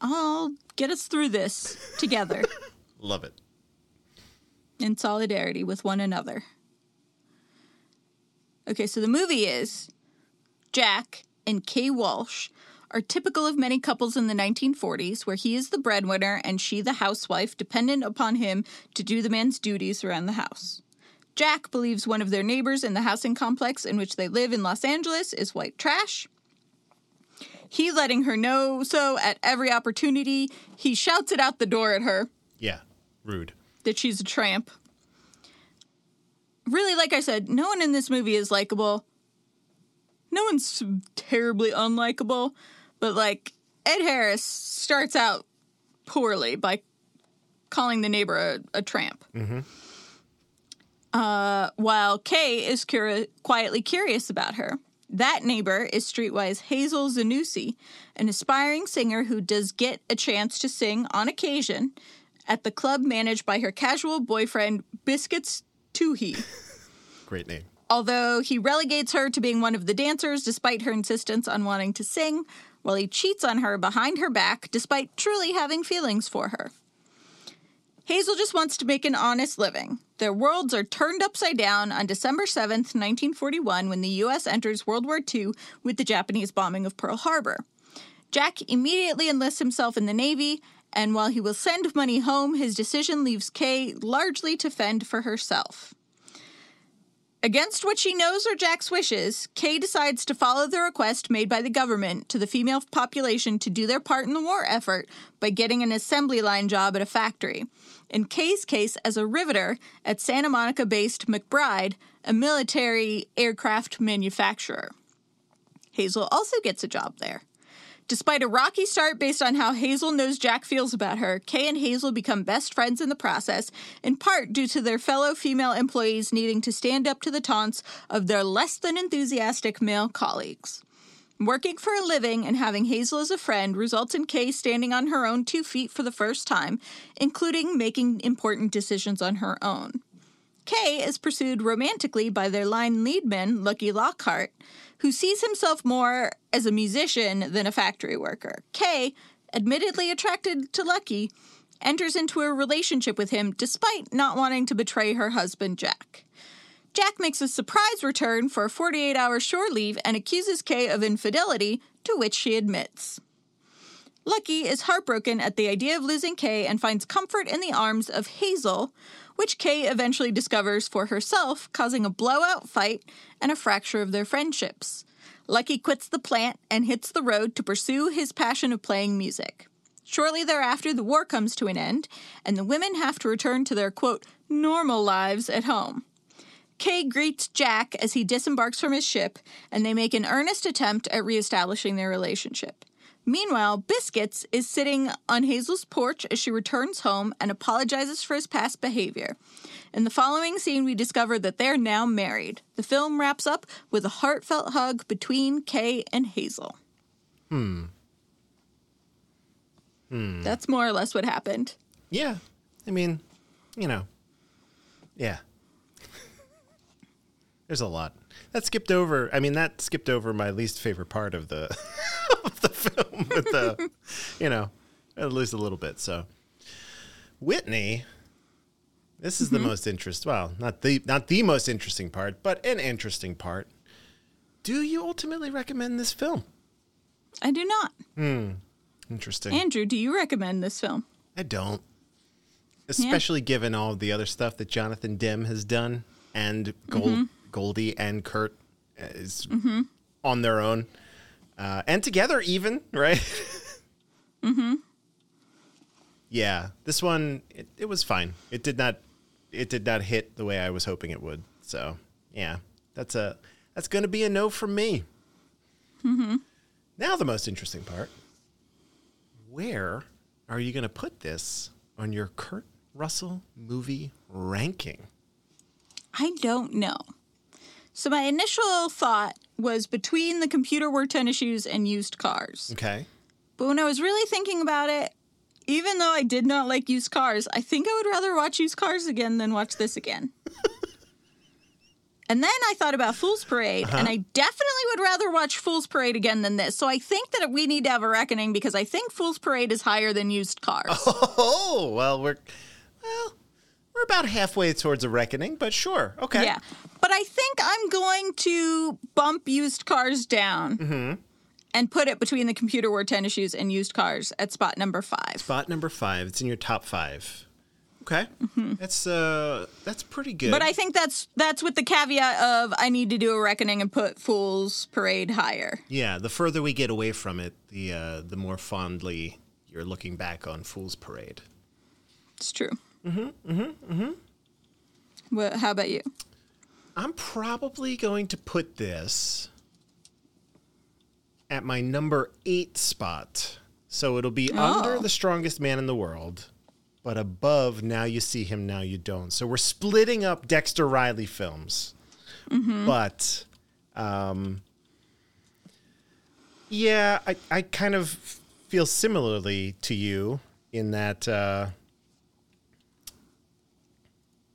I'll get us through this together Love it. in solidarity with one another. Okay, so the movie is Jack and Kay Walsh are typical of many couples in the 1940s where he is the breadwinner and she the housewife dependent upon him to do the man's duties around the house. Jack believes one of their neighbors in the housing complex in which they live in Los Angeles is white trash. He letting her know so at every opportunity. He shouts it out the door at her Yeah. Rude. that she's a tramp. Really, like I said, no one in this movie is likable. No one's terribly unlikable, but like Ed Harris starts out poorly by calling the neighbor a, a tramp. Mm-hmm. uh, while Kay is curi- quietly curious about her. That neighbor is streetwise Hazel Zanussi, an aspiring singer who does get a chance to sing on occasion at the club managed by her casual boyfriend, Biscuits Toohey. Great name. Although he relegates her to being one of the dancers despite her insistence on wanting to sing, while he cheats on her behind her back despite truly having feelings for her. Hazel just wants to make an honest living. Their worlds are turned upside down on December 7th, 1941, when the U.S. enters World War II with the Japanese bombing of Pearl Harbor. Jack immediately enlists himself in the Navy, and while he will send money home, his decision leaves Kay largely to fend for herself. Against what she knows are Jack's wishes, Kay decides to follow the request made by the government to the female population to do their part in the war effort by getting an assembly line job at a factory. In Kay's case, as a riveter at Santa Monica based McBride, a military aircraft manufacturer. Hazel also gets a job there. Despite a rocky start based on how Hazel knows Jack feels about her, Kay and Hazel become best friends in the process, in part due to their fellow female employees needing to stand up to the taunts of their less than enthusiastic male colleagues. Working for a living and having Hazel as a friend results in Kay standing on her own two feet for the first time, including making important decisions on her own. Kay is pursued romantically by their line leadman, Lucky Lockhart, who sees himself more as a musician than a factory worker. Kay, admittedly attracted to Lucky, enters into a relationship with him despite not wanting to betray her husband, Jack. Jack makes a surprise return for a 48 hour shore leave and accuses Kay of infidelity, to which she admits. Lucky is heartbroken at the idea of losing Kay and finds comfort in the arms of Hazel, which Kay eventually discovers for herself, causing a blowout fight and a fracture of their friendships. Lucky quits the plant and hits the road to pursue his passion of playing music. Shortly thereafter, the war comes to an end, and the women have to return to their quote, normal lives at home. Kay greets Jack as he disembarks from his ship, and they make an earnest attempt at reestablishing their relationship. Meanwhile, Biscuits is sitting on Hazel's porch as she returns home and apologizes for his past behavior. In the following scene, we discover that they're now married. The film wraps up with a heartfelt hug between Kay and Hazel. Hmm. Hmm. That's more or less what happened. Yeah. I mean, you know. Yeah. There's a lot. That skipped over. I mean, that skipped over my least favorite part of the of the film with the, you know, at least a little bit. So, Whitney, this is the most interest. Well, not the not the most interesting part, but an interesting part. Do you ultimately recommend this film? I do not. Hmm. Interesting. Andrew, do you recommend this film? I don't. Especially given all the other stuff that Jonathan Demme has done and Gold, Mhm. Goldie and Kurt is Mm-hmm. on their own. Uh, and together even, right? Mm-hmm. yeah. This one it, it was fine. It did not it did not hit the way I was hoping it would. So, yeah. That's a that's going to be a no from me. Mm-hmm. Now the most interesting part. Where are you going to put this on your Kurt Russell movie ranking? I don't know. So my initial thought was between the computer wore tennis shoes and used cars. Okay. But when I was really thinking about it, even though I did not like used cars, I think I would rather watch used cars again than watch this again. and then I thought about Fool's Parade, and Uh-huh. I definitely would rather watch Fool's Parade again than this. So I think that we need to have a reckoning because I think Fool's Parade is higher than used cars. Oh, well, we're well, we're about halfway towards a reckoning, but sure. Okay. Yeah. But I think I'm going to bump used cars down Mm-hmm. and put it between the computer wore tennis shoes and used cars at spot number five. Spot number five. It's in your top five. Okay. That's uh that's pretty good. Mm-hmm. But I think that's that's with the caveat of I need to do a reckoning and put Fool's Parade higher. yeah, the further we get away from it, the uh the more fondly you're looking back on Fool's Parade. It's true. Mm-hmm. Mm-hmm. Mm-hmm. What, how about you? I'm probably going to put this at my number eight spot. So it'll be Oh. under the strongest man in the world but above, now you see him, now you don't. So we're splitting up Dexter Riley films. But um, yeah, I, I kind of feel similarly to you in that, uh,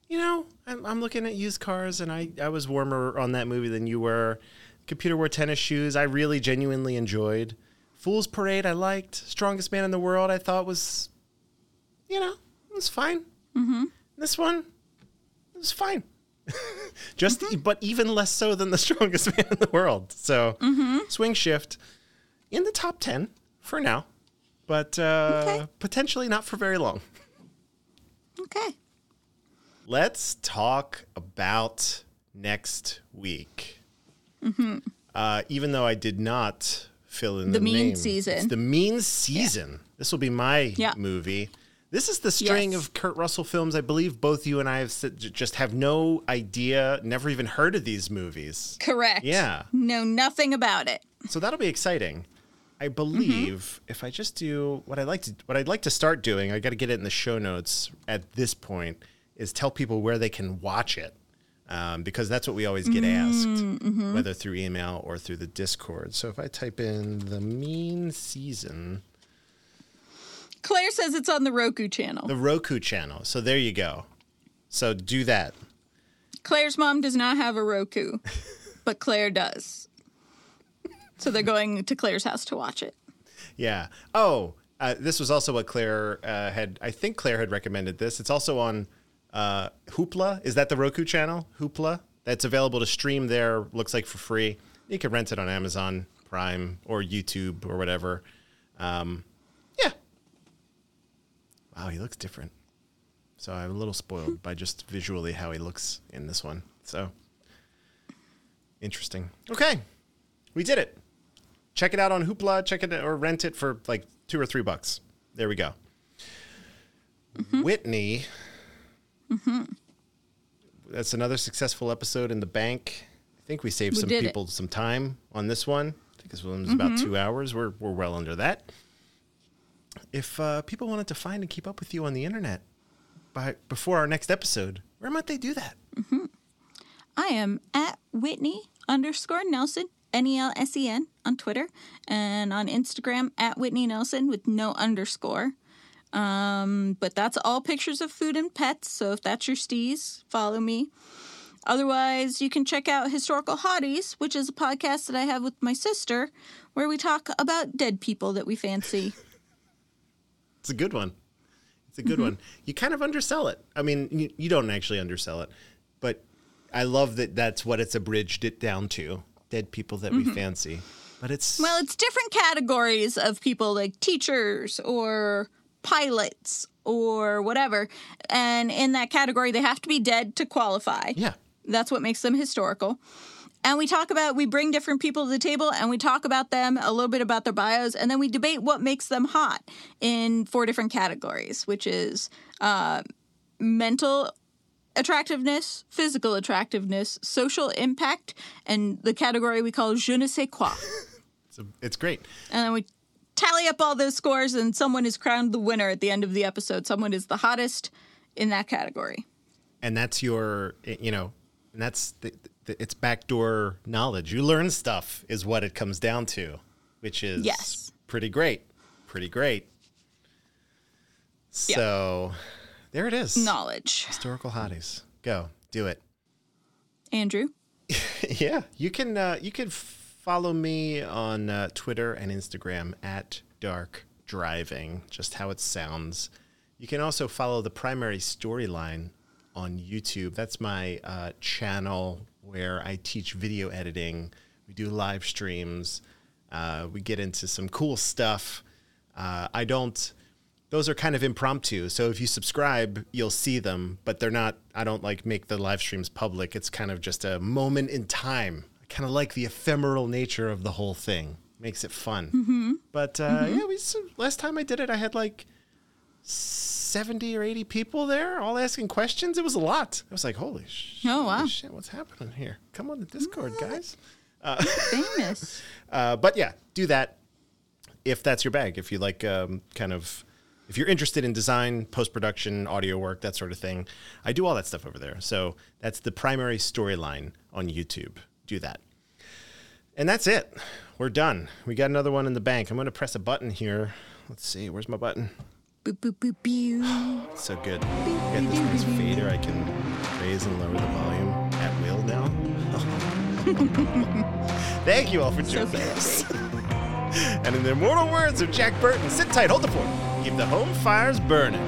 you know, I'm, I'm looking at used cars and I, I was warmer on that movie than you were. Computer wore tennis shoes. I really genuinely enjoyed. Fool's Parade, I liked. Strongest Man in the World, I thought was, you know, it was fine. Mm-hmm. This one, it was fine. Just, but even less so than the strongest man in the world. So, swing shift in the top 10 for now, but uh, Okay. potentially not for very long. Okay. Let's talk about next week. Uh, even though I did not fill in the, The mean name. season. It's the mean season. This will be my Yeah. movie. This is the string Yes. of Kurt Russell films. I believe both you and I have just have no idea, never even heard of these movies. Correct. Yeah. Know nothing about it. So that'll be exciting. I believe if I just do what I like to what I'd like to start doing, I got to get it in the show notes at this point is tell people where they can watch it. Um, because that's what we always get asked, whether through email or through the Discord. So if I type in the mean season, Claire says it's on the Roku channel. the Roku channel. So there you go. So do that. Claire's mom does not have a Roku, but Claire does. So they're going to Claire's house to watch it. Yeah. Oh, uh, this was also what Claire uh, had. I think Claire had recommended this. It's also on uh, Hoopla. Is that the Roku channel? Hoopla. That's available to stream there. Looks like for free. You can rent it on Amazon Prime or YouTube or whatever. Um, yeah. Wow, he looks different. So I'm a little spoiled by just visually how he looks in this one. So interesting. Okay, we did it check it out on Hoopla. Check it or rent it for like two or three bucks. There we go. Whitney. Mm-hmm. That's another successful episode in the bank. I think we saved We some did it. people some time on this one. I think this one was about mm-hmm. two hours. We're we're well under that. If uh, people wanted to find and keep up with you on the internet by before our next episode, where might they do that? Mm-hmm. I am at Whitney underscore Nelsen, N E L S E N, on Twitter and on Instagram at Whitney Nelsen with no underscore. Um, but that's all pictures of food and pets. So if that's your steez, follow me. Otherwise, you can check out Historical Hotties, which is a podcast that I have with my sister, where we talk about dead people that we fancy. It's a good one. It's a good one. You kind of undersell it. I mean, you, you don't actually undersell it, but I love that that's what it's abridged it down to dead people that we fancy. But it's Well, it's different categories of people like teachers or pilots or whatever. And in that category, they have to be dead to qualify. yeah, That's what makes them historical. And we talk about, we bring different people to the table and we talk about them, a little bit about their bios, and then we debate what makes them hot in four different categories, which is uh, mental attractiveness, physical attractiveness, social impact, and the category we call je ne sais quoi. it's, a, it's great. And then we tally up all those scores, and someone is crowned the winner at the end of the episode. Someone is the hottest in that category. And that's your, you know, and that's the, the, it's backdoor knowledge. You learn stuff is what it comes down to, which is Yes. pretty great, pretty great. So there it is. Knowledge. Historical hotties. Go do it. Andrew? yeah, you can uh, you can follow me on uh, Twitter and Instagram at Dark Driving, just how it sounds. You can also follow the primary storyline on YouTube. That's my uh, channel where I teach video editing. We do live streams. Uh, we get into some cool stuff. Uh, I don't those are kind of impromptu. So if you subscribe, you'll see them, but they're not. I don't like make the live streams public. It's kind of just a moment in time. Kind of like the ephemeral nature of the whole thing. Makes it fun. Mm-hmm. But uh, yeah, we last time I did it, I had like seventy or eighty people there, all asking questions. It was a lot. I was like, holy, sh- Oh, wow. shit, what's happening here? Come on the Discord, guys. Famous. Uh, but yeah, do that if that's your bag. If you like um, kind of if you're interested in design, post production, audio work, that sort of thing, I do all that stuff over there. So that's the primary storyline on YouTube. Do that. And that's it. We're done. We got another one in the bank. I'm going to press a button here. Let's see. Where's my button? Boop, boop, boop, pew. So good. I got this nice fader. I can raise and lower the volume at will now. Thank you all for joining us. and in the immortal words of Jack Burton, sit tight, hold the fort, keep the home fires burning.